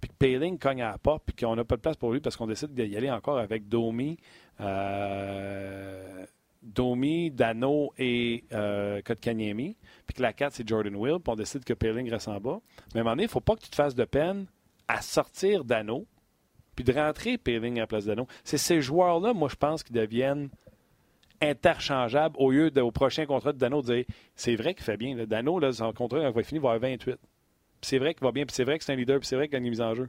puis que Payling cogne à la porte, puis qu'on n'a pas de place pour lui parce qu'on décide d'y aller encore avec Domi, Domi, Dano et euh, Kotkaniemi, puis que la 4, c'est Jordan Will, puis on décide que Payling reste en bas. Mais à un moment donné, il ne faut pas que tu te fasses de peine à sortir Dano, puis de rentrer Payling à la place de Dano. C'est ces joueurs-là, moi, je pense, qui deviennent interchangeable au lieu de, au prochain contrat de Dano de dire c'est vrai qu'il fait bien. Dano, là, son contrat, il va finir, va avoir 28. C'est vrai qu'il va bien, puis c'est vrai que c'est un leader, puis c'est vrai qu'il a une mise en jeu.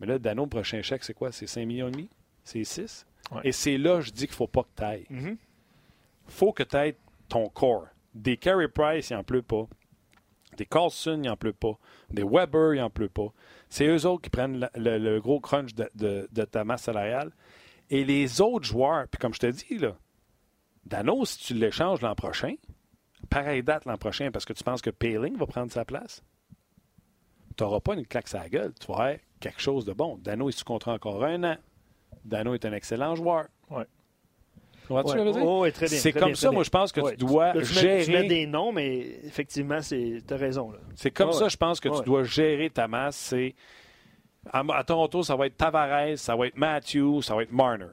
Mais là, Dano, le prochain chèque, c'est quoi? C'est 5 millions et demi? C'est 6? Ouais. Et c'est là, je dis qu'il ne faut pas que tu ailles. Mhm. faut que tu aies ton corps. Des Carey Price, il n'en pleut pas. Des Carlson, il n'en pleut pas. Des Weber, il n'en pleut pas. C'est eux autres qui prennent le, le gros crunch de, de- de ta masse salariale. Et les autres joueurs, puis comme je te dis, là, Dano, si tu l'échanges l'an prochain, pareille date l'an prochain parce que tu penses que Paling va prendre sa place, tu n'auras pas une claque sur la gueule. Tu vas avoir quelque chose de bon. Dano est sous contrat encore un an. Dano est un excellent joueur. Ouais. Ouais, ouais, ouais, très bien, C'est très comme bien, ça, moi, je pense que Ouais, tu dois là, tu mets, gérer. tu mets des noms, mais effectivement, tu as raison. C'est comme ça, ouais. je pense que tu dois gérer ta masse. C'est à, à Toronto, ça va être Tavares, ça va être Matthew, ça va être Marner.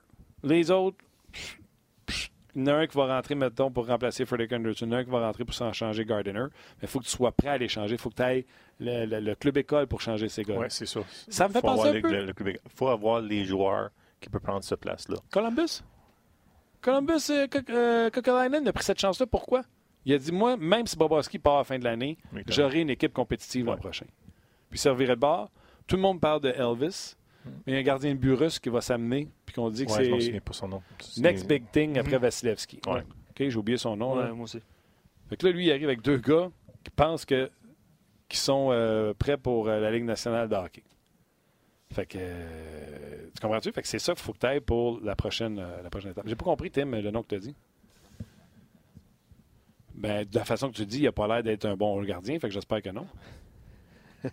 Les autres, pff, pff, il y en a un qui va rentrer, mettons, pour remplacer Frederick Anderson, il y en a un qui va rentrer pour s'en changer Gardiner. Mais il faut que tu sois prêt à les changer. Il faut que tu ailles le, le- le club école pour changer ces gars. Oui, c'est ça. Ça me fait Faut penser un peu. Québec. faut avoir les joueurs qui peuvent prendre cette place-là. Columbus? Columbus, euh, euh, Kokalainen a pris cette chance-là. Pourquoi? Il a dit, moi, même si Bobrovski part à la fin de l'année, j'aurai une équipe compétitive l'an prochain. Puis servirait de bord. Tout le monde parle de Elvis, mais il y a un gardien de but russe qui va s'amener, puis qu'on dit que. Ouais, c'est pas son nom. Next big thing après Vasilevski. Ouais. OK, j'ai oublié son nom. Ouais, là. moi aussi. Fait que là, lui, il arrive avec deux gars qui pensent que qui sont euh, prêts pour euh, la Ligue nationale de hockey. Fait que euh, tu comprends-tu? Fait que c'est ça qu'il faut que tu ailles pour la prochaine, euh, la prochaine étape. J'ai pas compris, Tim, le nom que tu as dit. Ben, de la façon que tu dis, il a pas l'air d'être un bon gardien, fait que j'espère que non. (laughs)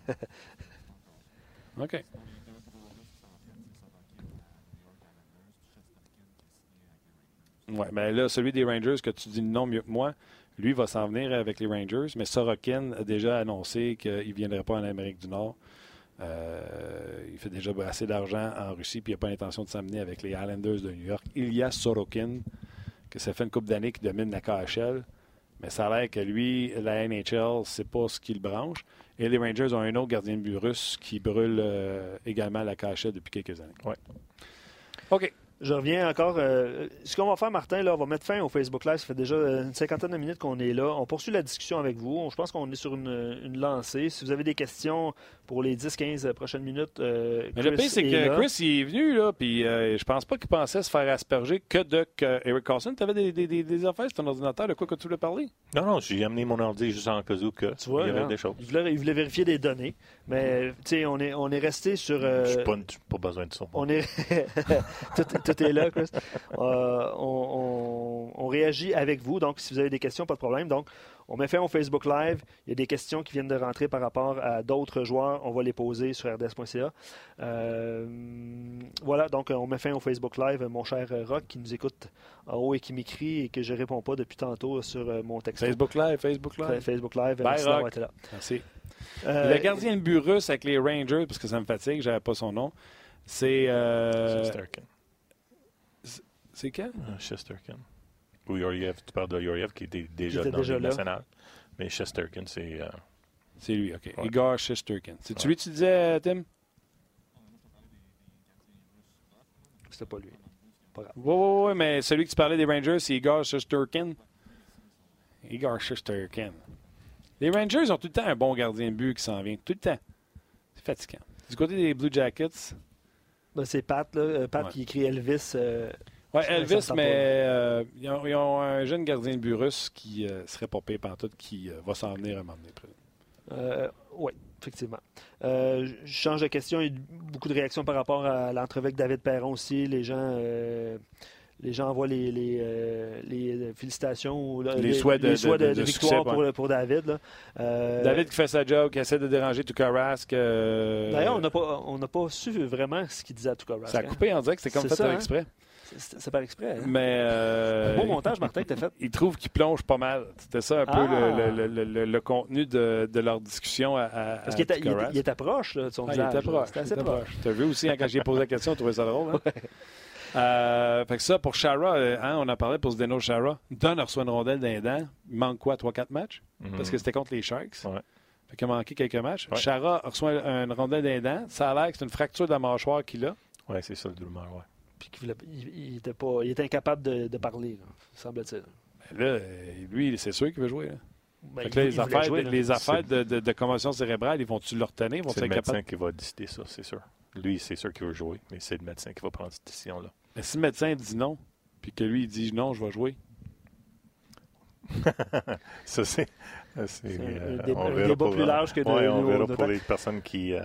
OK. Ouais, mais là, celui des Rangers que tu dis nom mieux que moi, lui va s'en venir avec les Rangers, mais Sorokin a déjà annoncé qu'il ne viendrait pas en Amérique du Nord. Euh, il fait déjà assez d'argent en Russie, puis il n'a pas l'intention de s'amener avec les Islanders de New York. Il y a Sorokin, que ça fait une couple d'années qu'il domine la KHL, mais ça a l'air que lui, la NHL, c'est pas ce qui le branche. Et les Rangers ont un autre gardien de but russe qui brûle euh, également la KHL depuis quelques années. Ouais. OK. Je reviens encore. euh, ce qu'on va faire, Martin, là, on va mettre fin au Facebook Live. Ça fait déjà euh, une cinquantaine de minutes qu'on est là. On poursuit la discussion avec vous. Je pense qu'on est sur une, une lancée. Si vous avez des questions pour les 10-15 prochaines minutes, euh, Mais le pire, c'est est que là. Chris, il est venu, là, puis euh, je pense pas qu'il pensait se faire asperger que de que Eric Carlson. Tu avais des, des, des, des affaires sur ton ordinateur, de quoi que tu voulais parler? Non, non, j'ai amené mon ordi juste en cas où que Tu vois, il y avait hein, des choses. il, voulait, il voulait vérifier des données. Mais, tu sais, on est, on est resté sur. euh, Je n'ai pas, pas besoin de ça. On est... (laughs) tout, tout est là, Chris. Euh, on, on- on réagit avec vous. Donc, si vous avez des questions, pas de problème. Donc, on met fin au Facebook Live. Il y a des questions qui viennent de rentrer par rapport à d'autres joueurs. On va les poser sur rds.ca. Euh, voilà, donc on met fin au Facebook Live. Mon cher Rock qui nous écoute en haut et qui m'écrit et que je réponds pas depuis tantôt sur euh, mon texte. Facebook Live, Facebook Live. Facebook Live. Bye, Merci d'avoir Rock. été là. Merci. Euh, le gardien de but russe avec les Rangers, parce que ça me fatigue, j'avais pas son nom. C'est. euh, Chesterkin. c'est quel? Euh, Chesterkin. Ou Yoriev, tu parles de Yoriev qui était déjà était dans le national. Mais Chesterkin, c'est. euh, C'est lui, OK. Ouais. Igor Shesterkin. C'est Ouais. lui que tu disais, Tim? C'était pas lui. Pas grave. Oui, oui, oui, mais celui que tu parlais des Rangers, c'est Igor Shesterkin. Igor Shesterkin. Les Rangers ont tout le temps un bon gardien de but qui s'en vient. Tout le temps. C'est fatigant. Du côté des Blue Jackets, Ben, c'est Pat, là, euh, Pat Ouais. qui écrit Elvis. euh, ouais, Ça, Elvis, mais euh, ils, ont, ils ont un jeune gardien de but russe qui euh, serait pas payé pantoute, qui va s'en venir un moment donné. Oui, effectivement. Je change de question. Il y a eu beaucoup de réactions par rapport à l'entrevue avec David Perron aussi. Les gens, les gens envoient les, les, euh, les félicitations ou Les souhaits de- les souhaits de- de, de de succès, victoire pour, David. là. Euh, David qui fait sa joke, qui essaie de déranger Tukarask. Euh, D'ailleurs, on n'a pas, on n'a pas su vraiment ce qu'il disait à Tuukka Rask, Ça a hein. coupé en direct, c'est comme fait ça, hein? exprès. C'est c'est par exprès. hein. Mais. euh, Beau montage, Martin, que t'as fait. (laughs) il trouve qu'il plonge pas mal. C'était ça un peu Ah! le, le- le- le- le contenu de, leur discussion à, à, Parce qu'il était, il était proche là, de son Ah, il visage. était là. proche. C'était il assez était proche. proche. T'as vu aussi, hein, quand j'ai posé la question, on trouvait ça drôle. Hein? (laughs) Euh, fait que ça, pour Shara, euh, hein, on en parlait pour Zdeno Shara. Dunn reçoit une rondelle d'un dent. Il manque quoi, 3-4 matchs? Parce que c'était contre les Sharks. Ouais. Fait qu'il a manqué quelques matchs. Ouais. Shara reçoit une rondelle d'un dent. Ça a l'air que c'est une fracture de la mâchoire qu'il a. Ouais, c'est ça le rumeur, ouais. Puis qu'il il, il était pas, il était incapable de, de parler, semble-t-il. Ben là, euh, lui, c'est sûr qu'il veut jouer. là. Ben, Fait il- que là, il les affaires, jouer, de, là. les affaires C'est- de, de- de commotion cérébrale, ils vont-tu le retenir? C'est le médecin qui va décider ça, c'est sûr. Lui, c'est sûr qu'il veut jouer, mais c'est le médecin qui va prendre cette décision-là. Mais si le médecin dit non, puis que lui, il dit non, je vais jouer. (laughs) ça, c'est. C'est un, débat, plus large que de. Oui, on verra pour les personnes qui. Euh,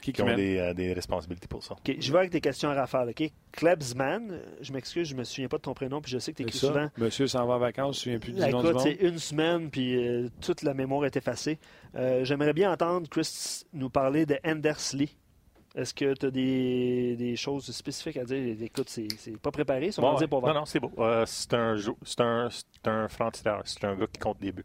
qui, qui, ont des, euh, des, responsabilités pour ça. je vais avec des questions à rafale. OK? Klebsman, je m'excuse, je ne me souviens pas de ton prénom, puis je sais que tu écris souvent. Monsieur s'en va en vacances, je ne me souviens plus du nom du c'est une semaine, puis euh, toute la mémoire est effacée. Euh, j'aimerais bien entendre Chris nous parler de Endersley. Est-ce que tu as des, des, choses spécifiques à dire? Écoute, c'est pas préparé, ça, bon, dire pour Non, non, c'est beau. c'est un, un, un franc-tireur. C'est un gars qui compte des buts.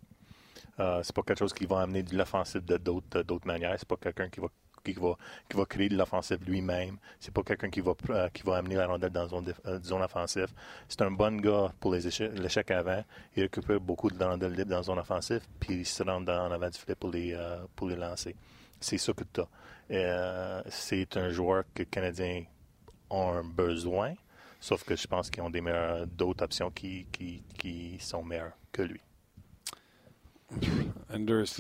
Euh, c'est pas quelque chose qui va amener de l'offensive de d'autres manières. C'est pas quelqu'un qui va qui va, qui va créer de l'offensive lui-même. C'est pas quelqu'un qui va, euh, qui va amener la rondelle dans une zone, zone offensive. C'est un bon gars pour l'échec avant. Il récupère beaucoup de rondelles libres dans la zone offensive, puis il se rend en avant du filet pour les, euh, pour les lancer. C'est ça que tu as. Euh, c'est un joueur que les Canadiens ont un besoin, sauf que je pense qu'ils ont des d'autres options qui, qui, qui sont meilleures que lui.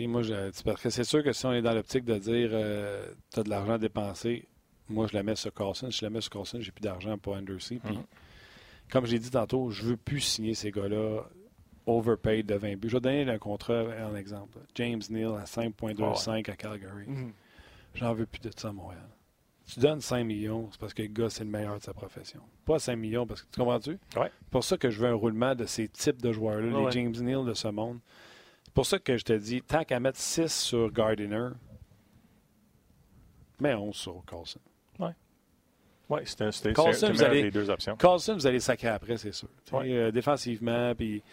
Moi, parce que c'est sûr que si on est dans l'optique de dire euh, tu as de l'argent à dépenser, moi, je la mets sur Carlson. Si je la mets sur Carlson, j'ai plus d'argent pour Undersea. Puis, mm-hmm. comme j'ai dit tantôt, je veux plus signer ces gars-là overpaid de 20 buts. Je vais donner un contrat en exemple. James Neal à 5,25 à Calgary. Mm-hmm. J'en veux plus de ça à Montréal. Tu donnes 5 millions, c'est parce que le gars, c'est le meilleur de sa profession. Pas 5 millions, parce que tu comprends-tu? Ouais. C'est pour ça que je veux un roulement de ces types de joueurs-là, les James Neal de ce monde pour ça que je te dis, tant qu'à mettre 6 sur Gardiner, mets 11 sur Carlson. Oui. Oui, c'était les deux options. Carlson, vous allez sacrer après, c'est sûr. Euh, défensivement, puis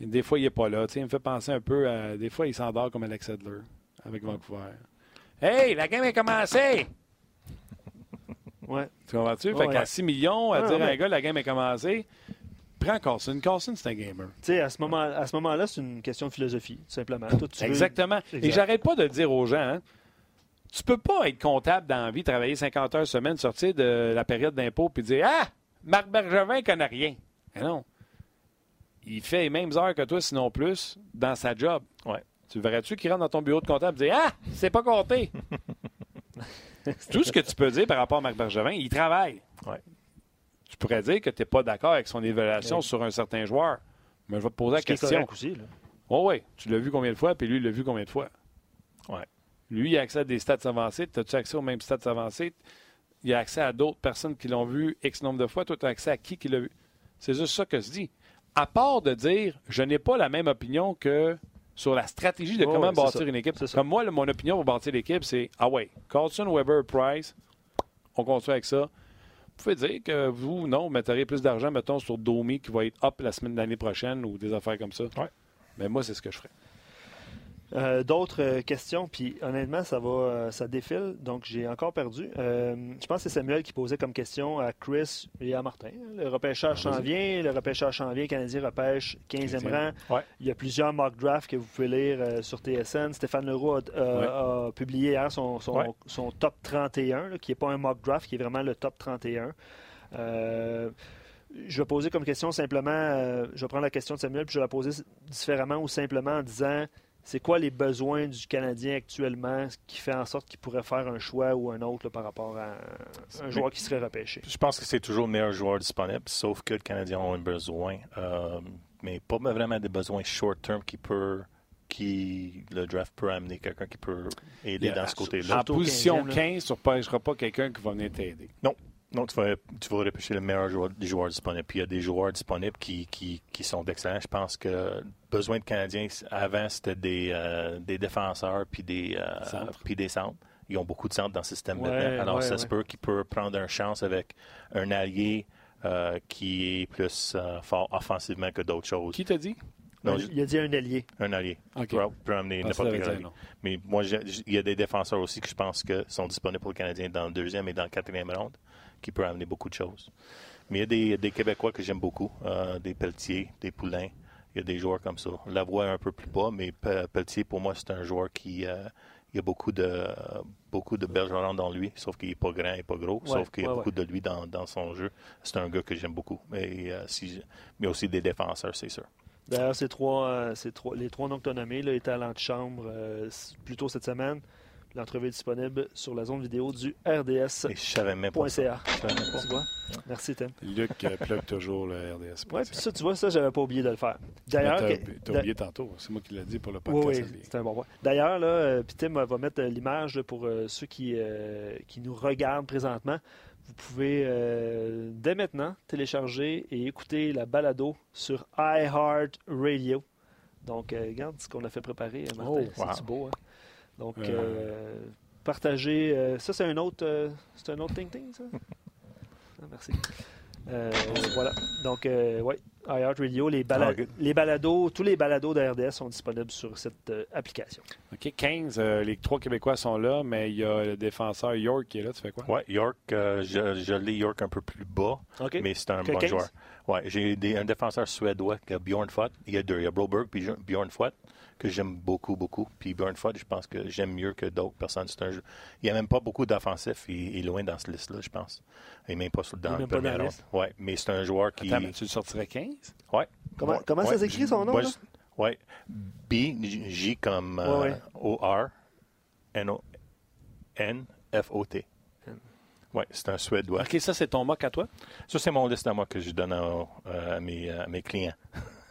des fois, il n'est pas là. il me fait penser un peu à. Des fois, il s'endort comme Alex Edler avec Vancouver. Hey, la game est commencée! ouais. Tu comprends-tu? fait qu'à 6 millions, à dire à un gars, la game est commencée, Prends Carlson. Carlson, c'est un gamer. Tu sais, à ce moment-là, moment c'est une question de philosophie, tout simplement. Exactement. Et j'arrête pas de dire aux gens, hein, tu peux pas être comptable dans la vie, travailler 50 heures semaine, sortir de la période d'impôt puis dire Ah, Marc Bergevin connaît rien. Mais non. Il fait les mêmes heures que toi, sinon plus, dans sa job. Ouais. Tu verrais-tu qu'il rentre dans ton bureau de comptable et dire Ah, c'est pas compté. (laughs) Tout ce que tu peux dire par rapport à Marc Bergevin, il travaille. Ouais tu pourrais dire que tu n'es pas d'accord avec son évaluation sur un certain joueur. Mais je vais te poser la question. Aussi, Oh oui, tu l'as vu combien de fois, puis lui, il l'a vu combien de fois? Ouais. Lui, il a accès à des stats avancés. As-tu accès aux mêmes stats avancés? Il a accès à d'autres personnes qui l'ont vu X nombre de fois. Toi, tu as accès à qui qui l'a vu? C'est juste ça que je dis. À part de dire, je n'ai pas la même opinion que sur la stratégie de comment bâtir une équipe. Comme moi, mon opinion pour bâtir l'équipe, c'est Ah ouais, Carlson, Weber, Price, on construit avec ça pouvez dire que vous, non, vous mettrez plus d'argent, mettons, sur Domi qui va être up la semaine de l'année prochaine ou des affaires comme ça. Ouais. Mais moi, c'est ce que je ferais. Euh, d'autres euh, questions, puis honnêtement, ça va, euh, ça défile, donc j'ai encore perdu. je pense que c'est Samuel qui posait comme question à Chris et à Martin. Le repêchage s'en vient, le repêchage s'en vient, Canadien repêche 15e rang. Il y a plusieurs mock drafts que vous pouvez lire sur TSN. Stéphane Leroux a, publié hier son, son, top 31, qui n'est pas un mock draft, qui est vraiment le top 31. je vais poser comme question simplement, je vais prendre la question de Samuel, puis je vais la poser différemment ou simplement en disant c'est quoi les besoins du Canadien actuellement qui fait en sorte qu'il pourrait faire un choix ou un autre par rapport à un joueur qui serait repêché? Je pense que c'est toujours le meilleur joueur disponible, sauf que le Canadien a un besoin, euh, mais pas vraiment des besoins short-term qui peut qui le draft peut amener quelqu'un qui peut aider dans ce côté-là. En position 15, tu ne repêcheras pas quelqu'un qui va venir t'aider. Non, non, tu vas, tu vas repêcher le meilleur joueur, des joueurs disponibles. Puis il y a des joueurs disponibles qui, qui, qui sont excellents. Je pense que besoin de Canadiens, avant, c'était des, euh, des défenseurs puis des, euh, puis des centres. Ils ont beaucoup de centres dans le système maintenant. Alors, ça se peut qu'il peut prendre une chance avec un allié euh, qui est plus fort offensivement que d'autres choses. Qui t'a dit? il a dit un allié. Un allié. Okay. Peut, amener n'importe quel allié. Mais moi, il y a des défenseurs aussi que je pense que sont disponibles pour le Canadien dans le deuxième et dans le quatrième round qui peut amener beaucoup de choses. Mais il y a des, Québécois que j'aime beaucoup, euh, des Pelletier, des Poulains. Il y a des joueurs comme ça. La voix est un peu plus bas, mais Pelletier, pour moi, c'est un joueur qui euh, il y a beaucoup de beaucoup de dans lui, sauf qu'il n'est pas grand et pas gros, sauf qu'il y a beaucoup de lui dans, son jeu. C'est un gars que j'aime beaucoup. Mais, euh, si, mais aussi des défenseurs, c'est sûr. D'ailleurs, ces trois, ces trois, les trois noms que tu as nommés là, étaient à l'antichambre plus tôt cette semaine. L'entrevue est disponible sur la zone vidéo du RDS.ca. Et je savais même pas ça. Je savais même pas Tu vois? Merci, Tim. Luc euh, plug toujours le RDS. Oui, puis ça, tu vois, ça, j'avais pas oublié de le faire. D'ailleurs, d'a- oublié tantôt. C'est moi qui l'ai dit pour le podcast. oui, c'est un bon point. D'ailleurs, là, euh, puis Tim va mettre euh, l'image pour euh, ceux qui, euh, qui nous regardent présentement. Vous pouvez euh, dès maintenant télécharger et écouter la balado sur iHeartRadio. Donc, euh, regarde ce qu'on a fait préparer, euh, Martin. Oh, C'est beau, hein? Donc, Euh. euh, partagez. euh, ça, c'est un autre, euh, c'est un autre Ting Ting, ça? (laughs) Ah, merci. Euh, voilà. Donc, euh, oui, iHeartRadio, les, bala- Ah, les balados, tous les balados de RDS sont disponibles sur cette euh, application. OK, 15. euh, les trois Québécois sont là, mais il y a le défenseur York qui est là. Tu fais quoi? Ouais, York, euh, je, je l'ai York un peu plus bas, mais c'est un Que bon 15? joueur. Ouais, j'ai des- un défenseur suédois, qui a Bjorn Fott. Il y a deux, il y a Broberg puis Bjorn Fott, que j'aime beaucoup, beaucoup. Puis Bjorn Fott, je pense que j'aime mieux que d'autres personnes. C'est un jeu. Il n'y a même pas beaucoup d'offensifs. Il, il est loin dans cette liste-là, je pense. Il n'est même pas sur, dans Il est le même pas premier dans la round. liste? Ouais, mais c'est un joueur qui. Attends, mais tu le sortirais 15? Ouais. Comment- Ouais, comment ça s'écrit, son nom, Ouais. B, J comme euh, Ouais, ouais. O-R, N-O, N-F-O-T. N. Ouais, c'est un Suédois. OK, ça, c'est ton mock à toi? Ça, c'est mon liste à moi que je donne à, euh, à mes, à mes clients.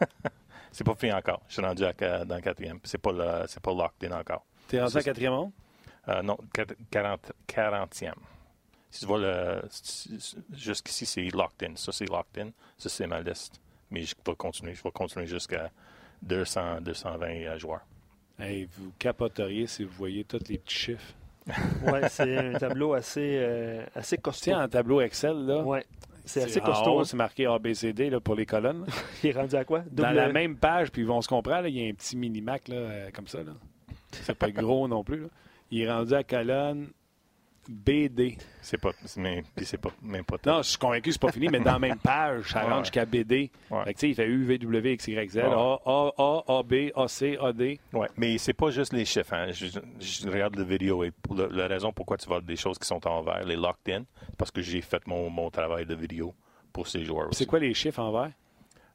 (laughs) c'est pas fini encore. Je suis rendu à dans le quatrième. C'est pas, le- c'est pas locked in encore. T'es rendu à quatrième monde? Euh, non, quat- 40, 40e. Si tu vois le. Jusqu'ici, c'est locked in. Ça, c'est locked in. Ça, c'est ma liste. Mais je vais continuer. Je vais continuer jusqu'à 200, 220 euh, joueurs. Hey, vous capoteriez si vous voyez tous les petits chiffres. Oui, c'est un tableau assez, euh, assez costaud. en tableau Excel, là, c'est assez costaud. hein. c'est marqué ABCD là, pour les colonnes. (laughs) Il est rendu à quoi? Dans la même page, puis on se comprend, là, il y a un petit mini-mac là, euh, comme ça. Là. C'est pas (laughs) gros non plus. là. Il est rendu à colonne BD. C'est pas. Mais, puis c'est pas, même pas Non, je suis convaincu que c'est pas fini, mais dans la même page, ça rentre jusqu'à BD. Ouais. Fait que, tu sais, il fait U, V, W, X, Y, Z, Ouais. A, A, A, A, B, A, C, A, D. Ouais, mais c'est pas juste les chiffres. Hein. Je, je regarde la vidéo et le- la raison pourquoi tu vois des choses qui sont en vert, les locked in, parce que j'ai fait mon, mon travail de vidéo pour ces joueurs aussi. C'est quoi les chiffres en vert?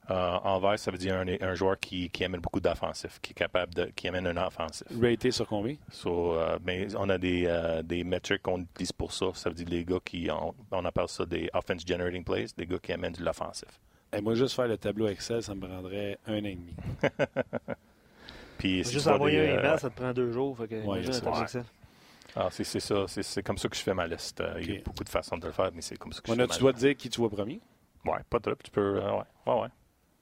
Euh, en vert, ça veut dire un, un joueur qui, qui amène beaucoup d'offensifs, qui est capable de, qui amène un offensif. Raté sur combien? So, euh, ben, on a des, euh, des metrics qu'on utilise pour ça. Ça veut dire les gars qui, ont- on appelle ça des offense generating plays, des gars qui amènent de l'offensif. Et moi, juste faire le tableau Excel, ça me prendrait un an et demi. (laughs) Puis si Juste tu envoyer des, un euh, email, ça te prend deux jours. Fait que, un tableau Ouais. Excel. ah, c'est c'est ça, c'est c'est comme ça que je fais ma liste. Euh, Il y a beaucoup de façons de le faire, mais c'est comme ça que je là, fais tu ma dois te dire qui tu vois premier? Ouais, pas trop. Tu peux. euh, ouais, ouais, ouais.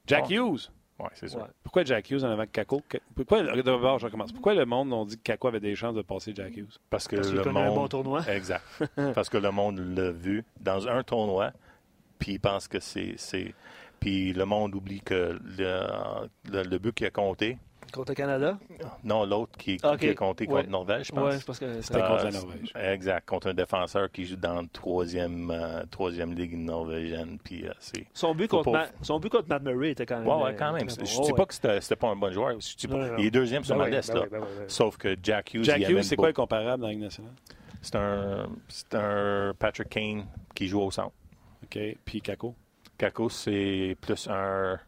Jack Ouais. Hughes. Ouais, c'est ça. Ouais. Pourquoi Jack Hughes en avant que Kako? Pourquoi, d'abord, je recommence. Pourquoi le monde ont dit que Kako avait des chances de passer Jack Hughes? Parce que Parce qu'il le connaît un monde. bon tournoi. Exact. (laughs) Parce que le monde l'a vu dans un tournoi, puis il pense que c'est. c'est- Puis le monde oublie que le, le, le but qui a compté, Contre le Canada? non, l'autre qui, Ok. qui a compté contre Ouais. Norvège, je Oui, pense. c'est parce que C'était contre Euh, la Norvège. Exact, contre un défenseur qui joue dans la troisième, euh, troisième ligue norvégienne. Puis euh, c'est. son but, contre pas- Ma- son but contre Matt Murray était quand même. Ouais, ouais, euh, quand même. Je bon. dis pas que c'était c'était pas un bon joueur. Je dis pas- Non, non, non. Il est deuxième sur Ben ma oui, liste. ben là. oui, ben oui, ben oui. Sauf que Jack Hughes. Jack Hughes, c'est quoi comparable dans la Ligue nationale? C'est un, c'est un Patrick Kane qui joue au centre. OK. Puis Kako? Kako, c'est plus un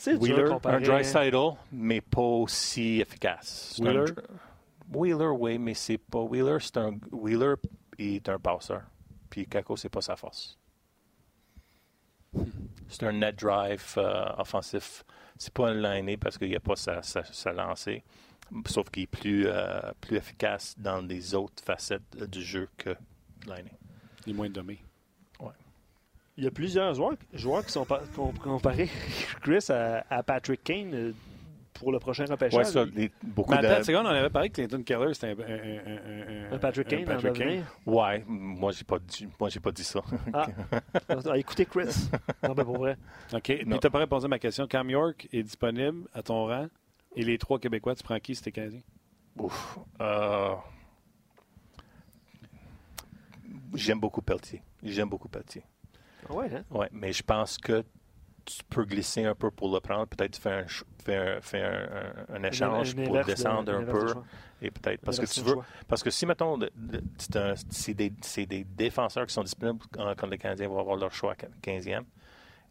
C'est dur Wheeler, un dry sidle, mais pas aussi efficace. C'est un Wheeler? Wheeler, oui, mais c'est pas Wheeler, c'est un Wheeler est un passeur. Puis Kako, c'est pas sa force. C'est un net drive euh, offensif. C'est pas un liné parce qu'il n'y a pas sa, sa, sa lancée. Sauf qu'il est plus, euh, plus efficace dans les autres facettes euh, du jeu que liné. Il est moins dommé. Il y a plusieurs joueurs, joueurs qui sont pa- com- comparés, Chris, à, à Patrick Kane euh, pour le prochain repêchage. Ouais, ça, les- beaucoup Mais attends de... seconde, on avait parlé que Clinton Keller, c'était un, un- un- un- Un Patrick Kane, Patrick Kane. Ouais, moi j'ai pas dit, moi j'ai pas dit ça. (laughs) Ah, Ah, écoutez Chris. Non, ben pour vrai. OK. Tu n'as pas répondu à ma question. Cam York est disponible à ton rang. Et les trois Québécois, tu prends qui si t'es Canadien? Ouf. Euh, J'aime beaucoup Pelletier. J'aime beaucoup Pelletier. Ah Ouais, hein? Ouais, mais je pense que tu peux glisser un peu pour le prendre. Peut-être faire un, faire, un- faire un, un échange Un pour de- descendre un de peu. Et peut-être parce que tu de veux. choix. Parce que si, mettons, c'est des, défenseurs qui sont disponibles quand, les Canadiens vont avoir leur choix à 15e,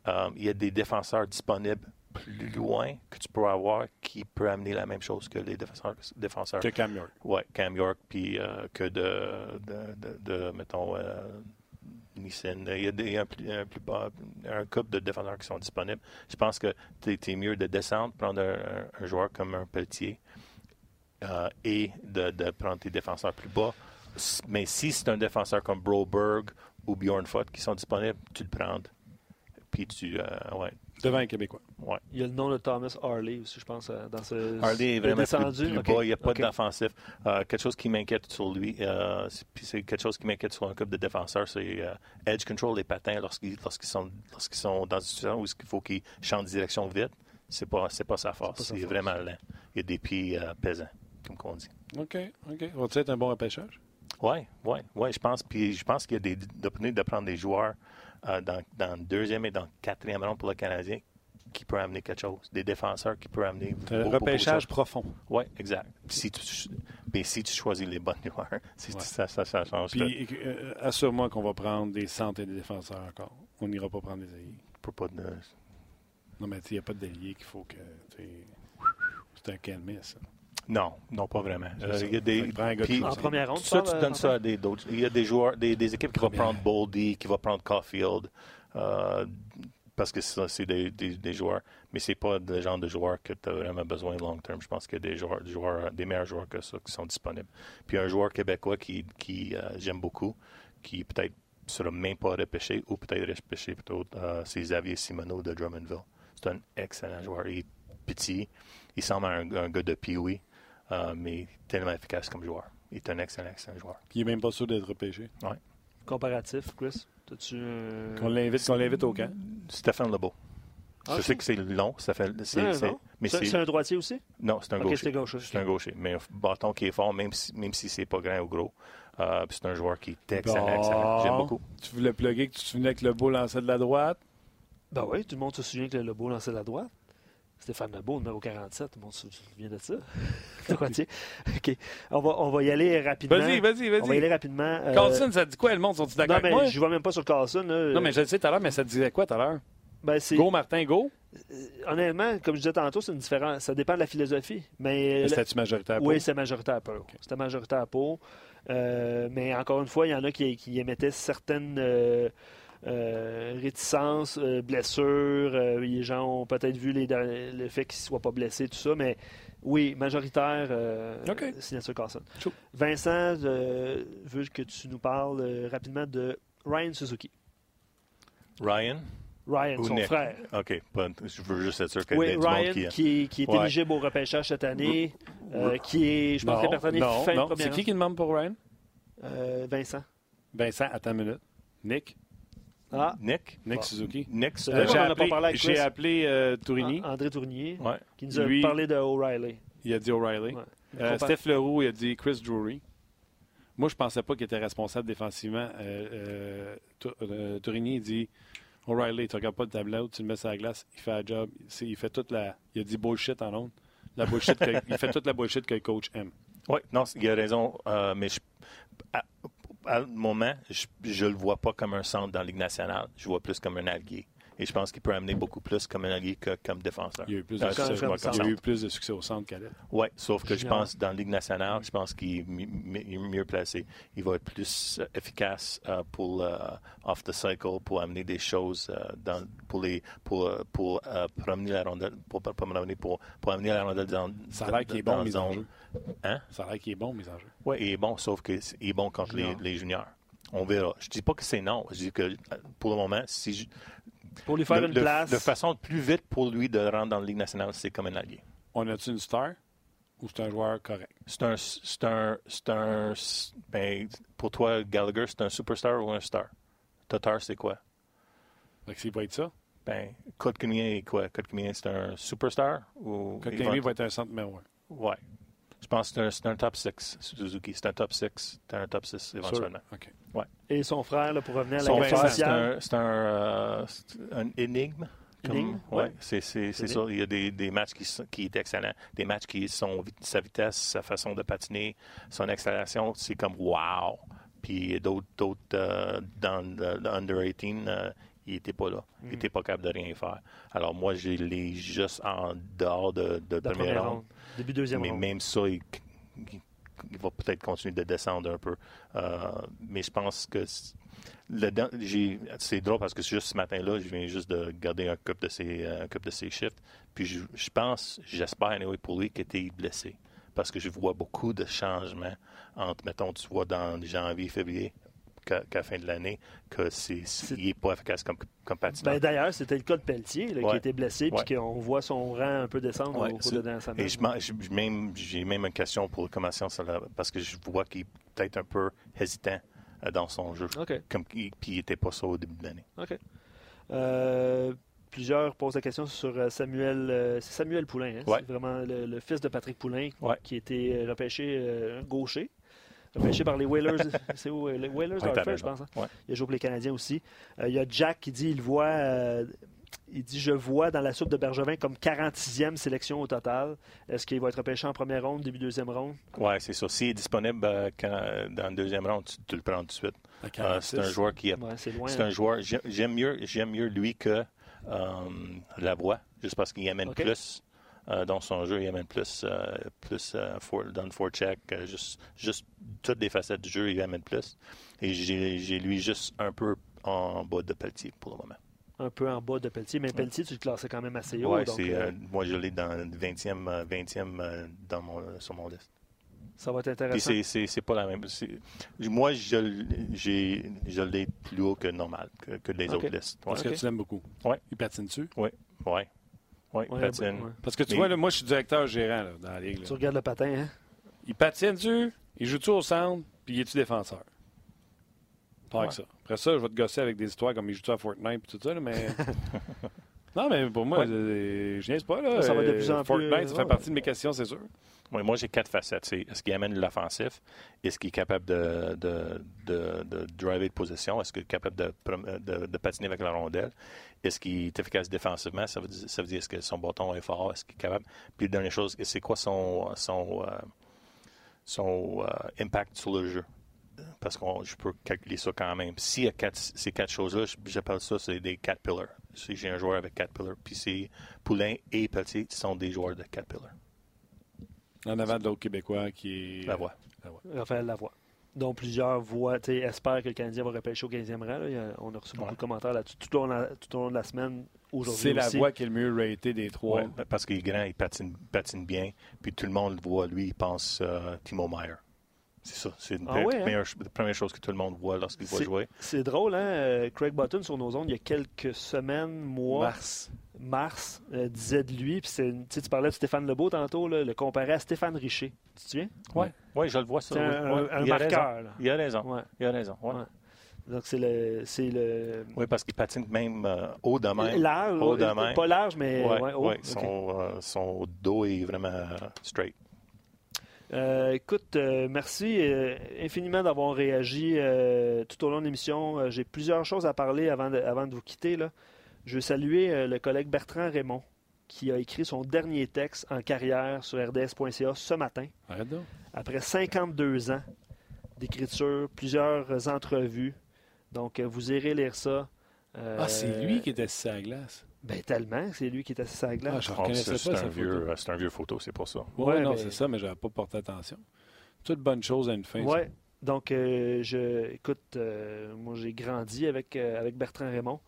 euh, il y a des défenseurs disponibles plus loin que tu peux avoir qui peut amener la même chose que les défenseurs. défenseurs. Que Cam York. Ouais, Cam York, puis euh, que de, de, de, de, mettons, euh, Il y a, un, couple de défenseurs qui sont disponibles. Je pense que tu es, mieux de descendre, prendre un, joueur comme un Pelletier euh, et de, prendre tes défenseurs plus bas. Mais si c'est un défenseur comme Broberg ou Bjorn Fott qui sont disponibles, tu le prends. Puis tu. euh, ouais, Devant un Québécois. ouais. Il y a le nom de Thomas Harley aussi, je pense, euh, dans ce. Hardy est vraiment descendu. plus bas. Il n'y a pas d'offensif. Euh, quelque chose qui m'inquiète sur lui, euh, c'est- puis c'est quelque chose qui m'inquiète sur un couple de défenseurs, c'est euh, edge control des patins lorsqu'ils lorsqu'ils sont, lorsqu'ils sont dans une situation où il faut qu'ils changent de direction vite. C'est pas, c'est pas sa force. C'est vraiment lent. Il y a des pieds euh, pesants, comme on dit. OK, OK. Va-tu être un bon repêchage? Oui, oui, oui, je pense. Puis je pense qu'il y a des de prendre des joueurs euh, dans, dans le deuxième et dans le quatrième round pour le Canadien qui peut amener quelque chose. Des défenseurs qui peuvent amener. Un repêchage profond. Oui, exact. Si tu, mais si tu choisis les bonnes joueurs, (laughs) si Ouais. ça, ça, ça change. Puis euh, assure-moi qu'on va prendre des centres et des défenseurs encore. On n'ira pas prendre des alliés. Pour pas de- Non, mais il n'y a pas d'alliés qu'il faut que. C'est un calme, ça. Non, non, pas vraiment. Euh. Il y a des, puis-. En première ronde, tu ça, tu donnes euh, ça à des d'autres. Il y a des joueurs, des, des équipes qui vont prendre Boldy, qui vont prendre Caulfield, euh, parce que ça, c'est des, des, des joueurs. Mais c'est pas le genre de joueurs que tu as vraiment besoin long terme. Je pense qu'il y a des joueurs, des joueurs, des meilleurs joueurs que ça qui sont disponibles. Puis un joueur québécois qui, qui euh, j'aime beaucoup, qui peut-être sera même pas repêché ou peut-être repêché plutôt, euh, c'est Xavier Simoneau de Drummondville. C'est un excellent joueur. Il est petit. Il semble un, un gars de Pee-Wee, euh, mais tellement efficace comme joueur. Il est un excellent, excellent joueur. Puis il n'est même pas sûr d'être repêché. Comparatif, Chris? T'as-tu. euh, Qu'on l'invite, qu'on l'invite au camp. Stéphane Lebeau. Ah, Je sais que c'est long, ça fait, mais C'est c'est, c'est un droitier aussi? non, c'est un gaucher. C'est un gaucher, mais un bâton qui est fort, même si, même si c'est pas grand ou gros. Euh, puis c'est un joueur qui est excellent, Bon. excellent. J'aime beaucoup. Tu voulais plugger que tu te souvenais que le beau lançait de la droite? Ben oui, tout le monde se souvient que le Lebeau lançait de la droite. Stéphane Lebeau, numéro 47, tout le monde se souvient de ça? (laughs) OK. On va, on va y aller rapidement. Vas-y, vas-y, On va y aller vas-y. rapidement. euh, Carlson, ça dit quoi? Le monde sont-ils d'accord Non, mais moi? je ne vois même pas sur Carlson. là. Non, mais je le sais tout à l'heure, mais ça te disait quoi tout à l'heure? Ben, c'est- Go, Martin, go? Honnêtement, comme je disais tantôt, c'est une différence. Ça dépend de la philosophie. Mais C'était-tu majoritaire? Oui, pour? c'est majoritaire pour. C'était majoritaire pour. Euh, mais encore une fois, il y en a qui, qui émettaient certaines euh, euh, réticences, euh, blessures. Euh, les gens ont peut-être vu les, le fait qu'ils ne soient pas blessés, tout ça. Mais oui, majoritaire, euh, OK. signature Carlson. Chaud. Vincent, euh, veux que tu nous parles euh, rapidement de Ryan Suzuki. Ryan? Ryan, Ou son Nick? frère. OK. je veux juste être sûr que Oui, monde Ryan, qui... qui, qui est Ouais. éligible au repêchage cette année, euh, qui est, je pense, répertorié non, fin de non. première C'est qui qui demande pour Ryan? Euh, Vincent. Vincent, attends une minute. Nick? Ah, Nick? Nick Bon. Suzuki. Nick, Euh, vrai j'ai appelé, parlé avec j'ai Chris. appelé euh, Tourigny. An- André Tournier, Ouais. qui nous a Lui- parlé de O'Reilly. Il a dit O'Reilly. Ouais. Euh, Steph Leroux, il a dit Chris Drury. Moi, je pensais pas qu'il était responsable défensivement. Euh, euh, Tou- euh, Tourigny, il dit O'Reilly, tu regardes pas le tableau, tu le mets sur la glace, il fait la job. Il fait toute la. Il a dit bullshit en ondes. La bullshit que- il fait toute la bullshit que le coach aime. Oui, non, il a raison, euh, mais je- à, à le moment, je ne le vois pas comme un centre dans la Ligue nationale. Je vois plus comme un allié. Et je pense qu'il peut amener beaucoup plus comme un allié que comme défenseur. Il a eu plus de, succès, ça, je vois comme il a eu plus de succès au centre qu'à l'aile. Oui, sauf que je pense dans la Ligue nationale, je pense qu'il est mieux placé. Il va être plus euh, efficace euh, pour euh, off the cycle, pour amener des choses dans, pour les pour pour promener la rondelle, pour pour pour amener la rondelle dans Ça a l'air qu'il est bon, la mise en zone. jeu. Hein? Ça a l'air qu'il est bon, mise en jeu. Oui, il est bon, sauf qu'il est bon contre les, les juniors. On verra. Je dis pas que c'est non. Je dis que pour le moment, si je, Pour lui faire le- une le- place. de façon plus vite pour lui de rentrer dans la Ligue nationale, c'est comme un allié. On a-tu une star ou c'est un joueur correct? C'est un, c'est un, c'est un, ben, pour toi, Gallagher, c'est un superstar ou un star? Tatar, c'est quoi? S'il va être ça, Ben, Kotkaniemi est quoi? Kotkaniemi, c'est un superstar ou? Kotkaniemi va être un centre numéro un. Ouais. Je pense que c'est un, top 6, Suzuki. C'est un top 6. C'est un top 6 éventuellement. Et son frère, là, pour revenir à Son la frère, question c'est un, un, euh, c'est un énigme. Comme- Énigme, ouais, ouais. c'est ça. Il y a des, des matchs qui, sont- qui est excellent. Des matchs qui sont sa vitesse, sa façon de patiner, son accélération, c'est comme wow. Puis d'autres d'autres euh, dans le, le under 18, euh, il n'était pas là. Il n'était pas capable de rien faire. Alors moi, j'ai les juste en dehors de, de, La première première ronde. ronde. Début deuxième Mais ronde. même ça, il, va peut-être continuer de descendre un peu. Euh, mais je pense que c'est drôle parce que juste ce matin-là, je viens juste de garder un couple de ses, euh, un de ses shifts. Puis je, je pense, j'espère anyway, pour lui qu'il était blessé. Parce que je vois beaucoup de changements entre, mettons, tu vois dans janvier, février, qu'à la fin de l'année, que c'est, n'est pas efficace comme, comme patineur. Ben, D'ailleurs, c'était le cas de Pelletier, là, qui Ouais. était blessé, puis qu'on voit son rang un peu descendre au cours de dernière semaine. Et je- même, j'ai même une question pour le la- parce que je vois qu'il est peut-être un peu hésitant euh, dans son jeu. OK. Comme, puis il n'était pas ça au début de l'année. OK. Euh, plusieurs posent la question sur euh, Samuel, euh, c'est Samuel Poulain. hein? Ouais. C'est vraiment le, le fils de Patrick Poulain Ouais. qui a été repêché euh, gaucher. Repêché par les Whalers. (laughs) c'est où? euh, Les Whalers Ouais, t'as d'Hartford, je pense. hein? Ouais. Il a joué pour les Canadiens aussi. Euh, il y a Jack qui dit il voit. euh, il dit Je vois dans la soupe de Bergevin comme 46e sélection au total. Est-ce qu'il va être repêché en première ronde, début deuxième ronde? Oui, c'est ça. S'il est disponible euh, quand- dans le deuxième round, tu, tu le prends tout de suite. À Euh, 46. c'est un joueur qui a Ouais, C'est loin. C'est un joueur. j'ai- J'aime mieux, j'aime mieux lui que euh, Lavoie, juste parce qu'il amène OK. plus euh, dans son jeu. Il amène plus, euh, plus euh, for- dans le forecheck. euh, juste, juste toutes les facettes du jeu, il amène plus. Et j'ai lui juste un peu en bas de Pelletier pour le moment. Un peu en bas de Pelletier. Mais Pelletier, tu le classais quand même assez haut. Ouais, donc, euh, euh, moi, je l'ai dans le 20e, euh, 20e euh, dans mon, sur mon liste. ça va être Puis intéressant. c'est, c'est, c'est pas la même. Moi, je, je l'ai plus haut que normal, que, que les autres listes. Ouais. Parce que tu l'aimes beaucoup. Ouais. Il patine dessus. Ouais. Ouais, Ouais, patine. ouais. Parce que tu Mais- vois, là, moi, je suis directeur gérant là, dans la ligue. là. Tu regardes le patin, hein? Il patine dessus, il joue-tu au centre, puis il est-tu défenseur? Pas avec Ouais. ça. Après ça, je vais te gosser avec des histoires comme il joue-tu à Fortnite et tout ça, là, mais. (laughs) non, mais pour moi, Ouais. euh, je niaise pas. Là. Ça va de Euh, plus en plus, Fortnite, euh, ça fait partie de mes questions, c'est sûr. Oui, moi, j'ai quatre facettes. C'est est-ce qu'il amène l'offensif? Est-ce qu'il est capable de, de, de, de driver de position? Est-ce qu'il est capable de, de patiner avec la rondelle? Est-ce qu'il est efficace défensivement? Ça veut dire, ça veut dire est-ce que son bâton est fort? Est-ce qu'il est capable? Puis, la dernière chose, c'est quoi son, son, euh, son euh, impact sur le jeu? Parce que je peux calculer ça quand même. S'il y a quatre, ces quatre choses-là, j'appelle ça c'est des quatre pillars. Si j'ai un joueur avec quatre pillars, puis c'est Poulain et Pelletier qui sont des joueurs de quatre pillars. En avant de l'autre Québécois qui est. La voix. Raphaël Lavoie. Dont plusieurs voient, espèrent que le Canadien va repêcher au 15e rang. là. On a reçu beaucoup de commentaires là-dessus tout au long de la, tout au long de la semaine. C'est la voix qui est le mieux raté des trois. Ouais, parce qu'il est grand, il patine, patine bien, puis tout le monde le voit, lui, il pense euh, Timo Meyer. C'est ça, c'est une Ah ouais, hein? première- la première chose que tout le monde voit lorsqu'il voit jouer. C'est drôle, hein? euh, Craig Button sur nos ondes, il y a quelques semaines, mois, Mars. mars, euh, disait de lui, puis tu sais, tu parlais de Stéphane Lebeau tantôt, là, le comparait à Stéphane Richer. Tu te souviens? Oui, ouais, je le vois ça. C'est un, Ouais, un il a raison. marqueur. là. Il a raison. Ouais. Il a raison. ouais. Ouais. Donc c'est le. C'est le. Oui, parce qu'il patine même euh, haut de même. Large, Haut ouais, de même. pas large, mais Ouais, ouais, haut. ouais, Ok. son, euh, son dos est vraiment straight. Euh, écoute, euh, merci euh, infiniment d'avoir réagi tout au long de l'émission. J'ai plusieurs choses à parler avant de, avant de vous quitter. Là. Je veux saluer le collègue Bertrand Raymond qui a écrit son dernier texte en carrière sur rds.ca ce matin. Arrête donc. Après 52 ans d'écriture, plusieurs entrevues. Donc, vous irez lire ça. Ah, c'est lui qui était sur la glace. Ben, tellement, c'est lui qui était assis à la glace. Ah, je Oh, reconnaissais c'est pas c'est sa un, vieux, photo. euh, c'est un vieux photo, c'est pour ça. Ouais, Ouais, non, mais- c'est ça, mais j'avais pas porté attention. Toute bonne chose à une fin. Ouais. Donc, euh, je, écoute, euh, moi, j'ai grandi avec, euh, avec Bertrand Raymond.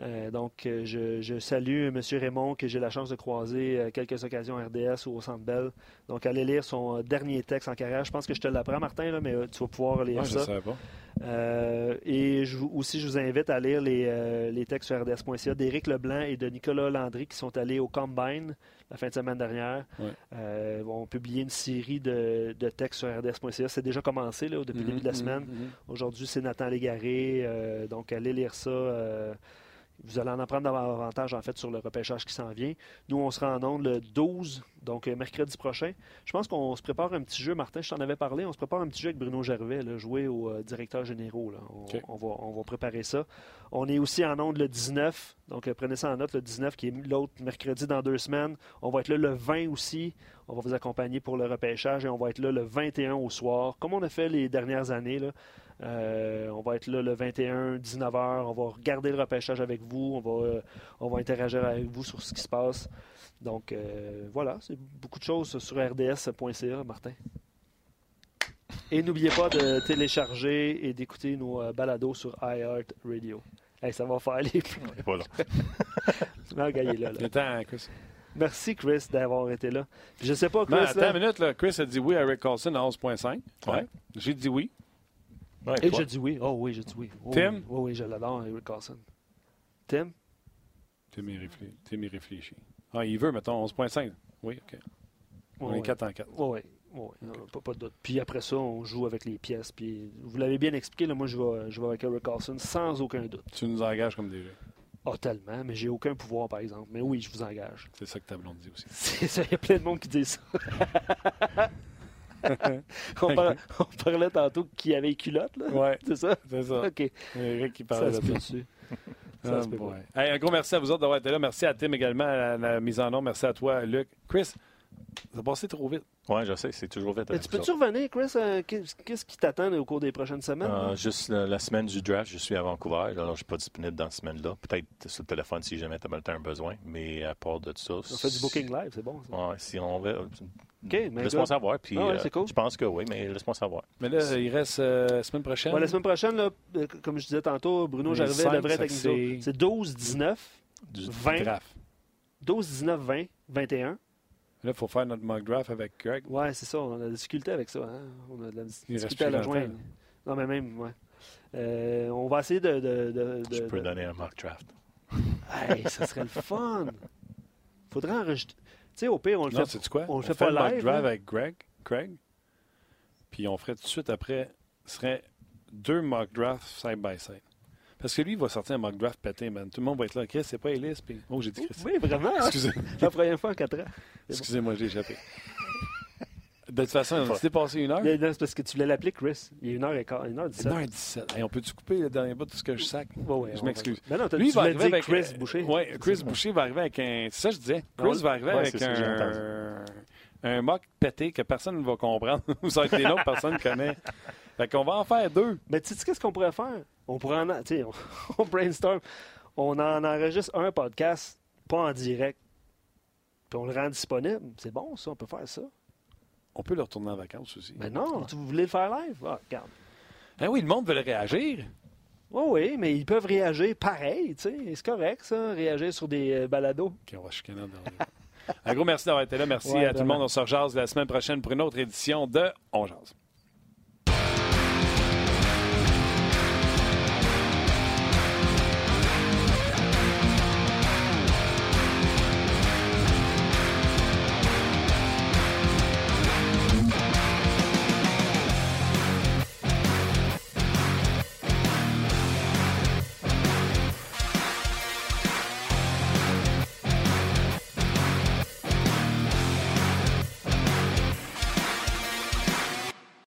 Euh, donc, euh, je, je salue M. Raymond, que j'ai la chance de croiser à quelques occasions RDS ou au Centre Bell. Donc, allez lire son euh, dernier texte en carrière. Je pense que je te l'apprends, Martin, là, mais euh, tu vas pouvoir lire Ouais, ça. pas. Euh, et je, aussi, je vous invite à lire les, euh, les textes sur RDS.ca d'Éric Leblanc et de Nicolas Landry qui sont allés au Combine la fin de semaine dernière. Ouais. Euh, ils vont publier une série de, de textes sur RDS.ca. C'est déjà commencé là, depuis le début de la Mhm, semaine. mhm. Aujourd'hui, c'est Nathan Légaré. euh, donc, allez lire ça. Vous allez en apprendre davantage, en fait, sur le repêchage qui s'en vient. Nous, on sera en ondes le 12, donc euh, mercredi prochain. Je pense qu'on se prépare un petit jeu. Martin, je t'en avais parlé. On se prépare un petit jeu avec Bruno Gervais, là, jouer au euh, directeur généraux. là. On, OK. on va, on va préparer ça. On est aussi en ondes le 19. Donc, euh, prenez ça en note, le 19, qui est l'autre mercredi dans deux semaines. On va être là le 20 aussi. On va vous accompagner pour le repêchage et on va être là le 21 au soir, comme on a fait les dernières années. Là. Euh, on va être là le 21, 19h. On va regarder le repêchage avec vous. On va, euh, on va interagir avec vous sur ce qui se passe. Donc, euh, voilà, c'est beaucoup de choses sur rds.ca, Martin. Et n'oubliez pas de télécharger et d'écouter nos balados sur iHeart Radio. Hey, ça va faire les. Non, gars, il est là, là. Le temps, Chris. Merci, Chris, d'avoir été là. Je sais pas, Chris. Ben, attends là, une minute, là. Chris a dit oui à Rick Carlson à 11.5. Ouais. J'ai dit oui. Ouais, Et toi. je dis oui. Oh oui, je dis oui. Oh, Tim? Oui, oui, oui, je l'adore, Eric Carlson. Tim? T'es mis réfléchi. T'es mis réfléchi. Ah, il veut, mettons, 11.5. Oui, OK. On Oui, est 4 en 4. Oui, oui. oui. Pas, pas de doute. Puis après ça, on joue avec les pièces. Puis vous l'avez bien expliqué, là, moi, je vais, je vais avec Eric Carlson sans aucun doute. Tu nous engages comme déjà. Ah, tellement, mais j'ai aucun pouvoir, par exemple. Mais oui, je vous engage. C'est ça que ta blonde dit aussi. C'est ça, il y a plein de monde qui dit ça. (laughs) on, par- on parlait tantôt qui avait les culottes, là. Ouais, C'est ça? c'est ça. OK. Eric qui parlait peut ça. Ah, se peut boy. pas. Hey, un gros merci à vous autres d'avoir été là. Merci à Tim également à la, la mise en nom. Merci à toi, Luc. Chris, ça a passé trop vite. Ouais, je sais, c'est toujours vite. Tu peux-tu revenir, Chris? euh, Qu'est-ce qui t'attend au cours des prochaines semaines? Euh, juste la, la semaine du draft, je suis à Vancouver. Alors, je ne suis pas disponible dans cette semaine-là. Peut-être sur le téléphone si jamais tu as un besoin. Mais à part de ça. on fait du booking live, c'est bon. Ça. Ouais, si on veut. mais laisse-moi good. savoir. Puis, Ah ouais, euh, c'est cool. Je pense que oui, mais laisse-moi savoir. Mais là, il reste euh, semaine prochaine. Ouais, la semaine prochaine, là, euh, comme je disais tantôt, Bruno cinq, devrait être avec c'est- autres. C'est 12, 19, Du- 20, draft. 12, 19, 20, 21. Là, il faut faire notre mock draft avec Greg. Ouais, c'est ça. On a de la difficulté avec ça. Hein? On a de la difficulté à longtemps, joindre. Non, mais même, ouais. Euh, on va essayer de. de, de, Je peux de- donner un mock draft. Hey, ça serait le fun. Faudrait enregistrer. Tu sais, au pire, on le Non, fait. quoi? on le fait fait pas le mock live, draft hein? avec Greg, Craig. Puis on ferait tout de suite après, ce serait deux mock drafts side by side. Parce que lui, il va sortir un mock draft pété, man. Tout le monde va être là. Chris, c'est pas Ellis. Puis... Oh, j'ai dit Chris. Oui, vraiment. hein? Excusez, (laughs) La première fois en 4 ans. Excusez-moi, j'ai échappé. De toute façon, on a dépassé une heure. C'est parce que tu voulais l'appeler Chris. Il est 1h15, 1h17. 1h17. Hey, on peut-tu couper le dernier bout de ce que je sac? Ouais, ouais, Je m'excuse. va- Mais non, Lui, tu va arriver avec Chris euh, Boucher. Ouais, Chris ça. Boucher va arriver avec un. C'est ça que je disais. Chris Ouais, va arriver avec un. Un mock pété que personne ne va comprendre. (laughs) va être des noms que personne ne connaît. Fait qu'on va en faire deux. Mais tu sais qu'est-ce qu'on pourrait faire? On pourrait en... Tu sais, on, (laughs) on brainstorm. On en enregistre un podcast, pas en direct. Puis on le rend disponible. C'est bon, ça. On peut faire ça. On peut le retourner en vacances aussi. Mais non, tu voulais le faire live? Ah, regarde. Ah oui, le monde veut le réagir. Oui, oui, mais ils peuvent réagir pareil, tu sais. C'est correct, ça, réagir sur des euh, balados. On va chicaner dans Un gros merci d'avoir été là. Merci Ouais, à tout le monde. On se rejase la semaine prochaine pour une autre édition de On Jase.